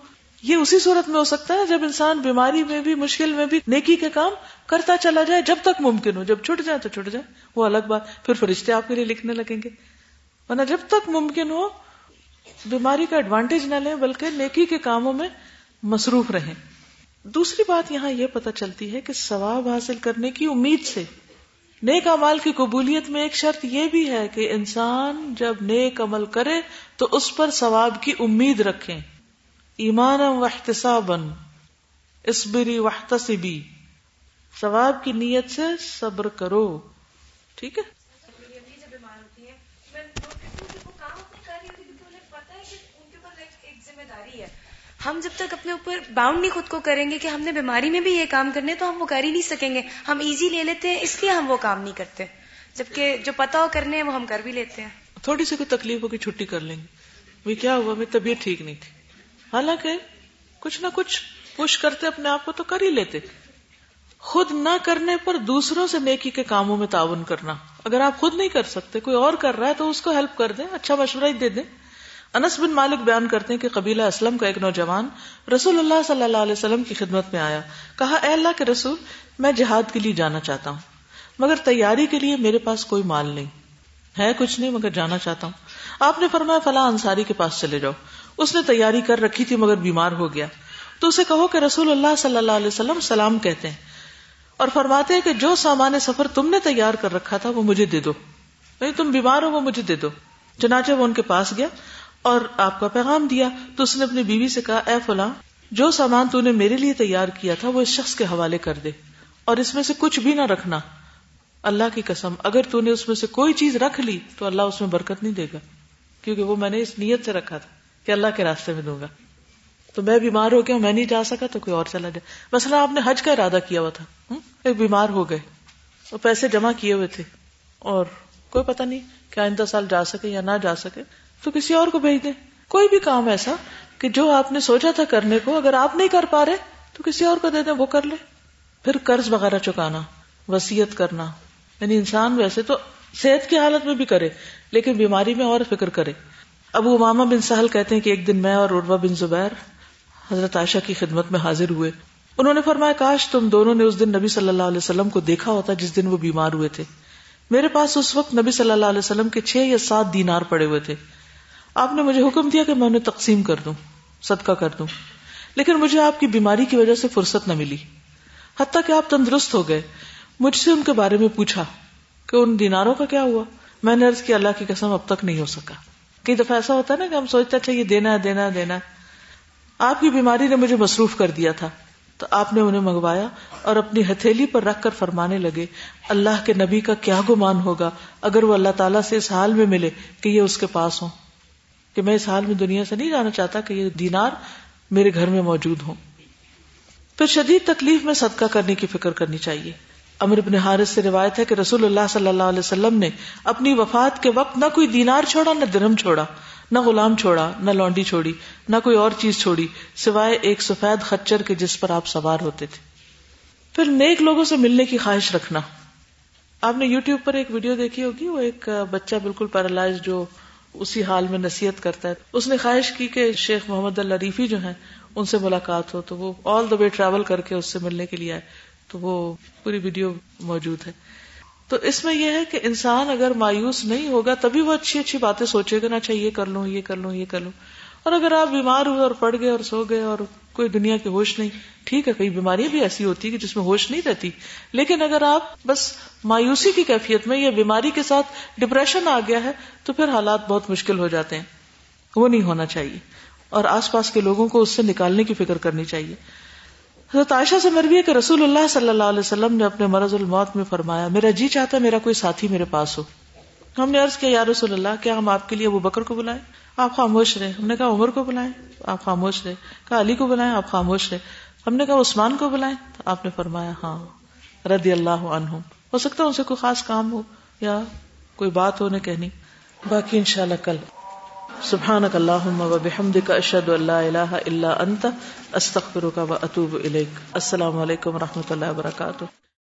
یہ اسی صورت میں ہو سکتا ہے جب انسان بیماری میں بھی، مشکل میں بھی نیکی کے کام کرتا چلا جائے، جب تک ممکن ہو۔ جب چھٹ جائے تو چھٹ جائے، وہ الگ بات۔ پھر فرشتے آپ کے لیے لکھنے لگیں گے۔ ورنہ جب تک ممکن ہو، بیماری کا ایڈوانٹیج نہ لیں، بلکہ نیکی کے کاموں میں مصروف رہیں۔ دوسری بات یہاں یہ پتہ چلتی ہے کہ ثواب حاصل کرنے کی امید سے نیک امال کی قبولیت میں ایک شرط یہ بھی ہے کہ انسان جب نیک عمل کرے تو اس پر ثواب کی امید رکھیں۔ ایمان و احتسابن اسبری وحتسبی ثواب کی نیت سے صبر کرو ٹھیک ہے؟ ہم جب تک اپنے اوپر باؤنڈ نہیں خود کو کریں گے کہ ہم نے بیماری میں بھی یہ کام کرنے تو ہم وہ کر ہی نہیں سکیں گے۔ ہم ایزی لے لیتے ہیں اس لیے ہم وہ کام نہیں کرتے۔ جبکہ جو پتا ہو کرنے ہیں وہ ہم کر بھی لیتے ہیں۔ تھوڑی سی کوئی تکلیف ہوگی چھٹی کر لیں گے۔ وہ کیا ہوا؟ میری طبیعت ٹھیک نہیں تھی۔ حالانکہ کچھ نہ کچھ پش کرتے اپنے آپ کو تو کر ہی لیتے۔ خود نہ کرنے پر دوسروں سے نیکی کے کاموں میں تعاون کرنا۔ اگر آپ خود نہیں کر سکتے، کوئی اور کر رہا ہے تو اس کو ہیلپ کر دیں اچھا مشورہ ہی دے دیں۔ انس بن مالک بیان کرتے ہیں کہ قبیلہ اسلم کا ایک نوجوان رسول اللہ صلی اللہ علیہ وسلم کی خدمت میں آیا۔ کہا، اے اللہ کے رسول، میں جہاد کے لیے جانا چاہتا ہوں، مگر تیاری کے لیے میرے پاس کوئی مال نہیں۔ ہے کچھ نہیں، مگر جانا چاہتا ہوں۔ آپ نے فرمایا، فلاں انصاری کے پاس چلے جاؤ۔ اس نے تیاری کر رکھی تھی مگر بیمار ہو گیا۔ تو اسے کہو کہ رسول اللہ صلی اللہ علیہ وسلم سلام کہتے ہیں اور فرماتے ہیں کہ جو سامان سفر تم نے تیار کر رکھا تھا وہ مجھے دے دو۔ نہیں تم بیمار ہو وہ مجھے دے دو۔ چنانچہ وہ ان کے پاس گیا اور آپ کا پیغام دیا۔ تو اس نے اپنی بیوی سے کہا، اے فلاں، جو سامان تو نے میرے لیے تیار کیا تھا وہ اس شخص کے حوالے کر دے اور اس میں سے کچھ بھی نہ رکھنا۔ اللہ کی قسم، اگر تو نے اس میں سے کوئی چیز رکھ لی تو اللہ اس میں برکت نہیں دے گا، کیونکہ وہ میں نے اس نیت سے رکھا تھا۔ کہ اللہ کے راستے میں دوں گا۔ تو میں بیمار ہو گیا میں نہیں جا سکا تو کوئی اور چلا جائے مثلا آپ نے حج کا ارادہ کیا ہوا تھا ایک بیمار ہو گئے۔ اور پیسے جمع کیے ہوئے تھے۔ اور کوئی پتہ نہیں کہ آئندہ سال جا سکے یا نہ جا سکے۔ تو کسی اور کو بھیج دیں۔ کوئی بھی کام ایسا کہ جو آپ نے سوچا تھا کرنے کو، اگر آپ نہیں کر پا رہے تو کسی اور کو دے دیں، وہ کر لے۔ پھر قرض وغیرہ چکانا وسیعت کرنا۔ یعنی انسان ویسے تو صحت کی حالت میں بھی کرے، لیکن بیماری میں اور فکر کرے۔ ابو اماما بن سہل کہتے ہیں کہ ایک دن میں اور عروا بن زبیر حضرت عائشہ کی خدمت میں حاضر ہوئے۔ انہوں نے فرمایا، کاش تم دونوں نے اس دن نبی صلی اللہ علیہ وسلم کو دیکھا ہوتا جس دن وہ بیمار ہوئے تھے۔ میرے پاس اس وقت نبی صلی اللہ علیہ وسلم کے چھ یا سات دینار پڑے ہوئے تھے۔ آپ نے مجھے حکم دیا کہ میں انہیں تقسیم کر دوں، صدقہ کر دوں۔ لیکن مجھے آپ کی بیماری کی وجہ سے فرصت نہ ملی۔ حتیٰ کہ آپ تندرست ہو گئے۔ مجھ سے ان کے بارے میں پوچھا کہ ان دیناروں کا کیا ہوا؟ میں نے عرض کی اللہ کی قسم، اب تک نہیں ہو سکا۔ کئی دفعہ ایسا ہوتا ہے نا کہ ہم سوچتے اچھا یہ دینا ہے دینا ہے دینا ہے۔ آپ کی بیماری نے مجھے مصروف کر دیا تھا، تو آپ نے انہیں منگوایا اور اپنی ہتھیلی پر رکھ کر فرمانے لگے، اللہ کے نبی کا کیا گمان ہوگا اگر وہ اللہ تعالیٰ سے اس حال میں ملے کہ یہ اس کے پاس ہو کہ میں اس حال میں دنیا سے نہیں جانا چاہتا کہ یہ دینار میرے گھر میں موجود ہوں۔ پھر شدید تکلیف میں صدقہ کرنے کی فکر کرنی چاہیے۔ امر ابن حارث سے روایت ہے کہ رسول اللہ صلی اللہ علیہ وسلم نے اپنی وفات کے وقت نہ کوئی دینار چھوڑا، نہ درم چھوڑا، نہ غلام چھوڑا، نہ لونڈی چھوڑی، نہ کوئی اور چیز چھوڑی، سوائے ایک سفید خچر کے جس پر آپ سوار ہوتے تھے۔ پھر نیک لوگوں سے ملنے کی خواہش رکھنا۔ آپ نے یو ٹیوب پر ایک ویڈیو دیکھی ہوگی، وہ ایک بچہ بالکل پیرالائز جو اسی حال میں نصیحت کرتا ہے۔ اس نے خواہش کی کہ شیخ محمد اللہ ریفی جو ہیں، ان سے ملاقات ہو، تو وہ آل دا وے ٹریول کر کے اس سے ملنے کے لیے آئے۔ تو وہ پوری ویڈیو موجود ہے۔ تو اس میں یہ ہے کہ انسان اگر مایوس نہیں ہوگا تبھی وہ اچھی اچھی باتیں سوچے گا نا اچھا یہ کر لوں، یہ کر لوں، یہ کر لوں۔ اور اگر آپ بیمار ہوئے اور پڑ گئے اور سو گئے اور کوئی دنیا کی ہوش نہیں، ٹھیک ہے، کئی بیماریاں بھی ایسی ہوتی کہ جس میں ہوش نہیں رہتی۔ لیکن اگر آپ بس مایوسی کی کیفیت میں یا بیماری کے ساتھ ڈپریشن آ گیا ہے، تو پھر حالات بہت مشکل ہو جاتے ہیں۔ وہ نہیں ہونا چاہیے۔ اور آس پاس کے لوگوں کو اس سے نکالنے کی فکر کرنی چاہیے۔ حضرت عائشہ سے مروی ہے کہ رسول اللہ صلی اللہ علیہ وسلم نے اپنے مرض الموت میں فرمایا، میرا جی چاہتا ہے میرا کوئی ساتھی میرے پاس ہو۔ ہم نے عرض کیا، یا رسول اللہ، کیا ہم آپ کے لیے ابو بکر کو بلائیں؟ آپ خاموش رہے۔ ہم نے کہا، عمر کو بلائیں؟ آپ خاموش رہے۔ کہا، علی کو بلائیں؟ آپ خاموش رہے۔ ہم نے کہا، عثمان کو بلائیں؟ آپ نے فرمایا ہاں۔ رضی اللہ عنہ ہو سکتا ہے ان سے کوئی خاص کام ہو یا کوئی بات ہونے کہنی۔ باقی انشاءاللہ کل۔ سبحانك اللهم وبحمدك اشهد ان لا اله الا انت استغفرك واتوب اليك السلام علیکم و رحمۃ اللہ وبرکاتہ۔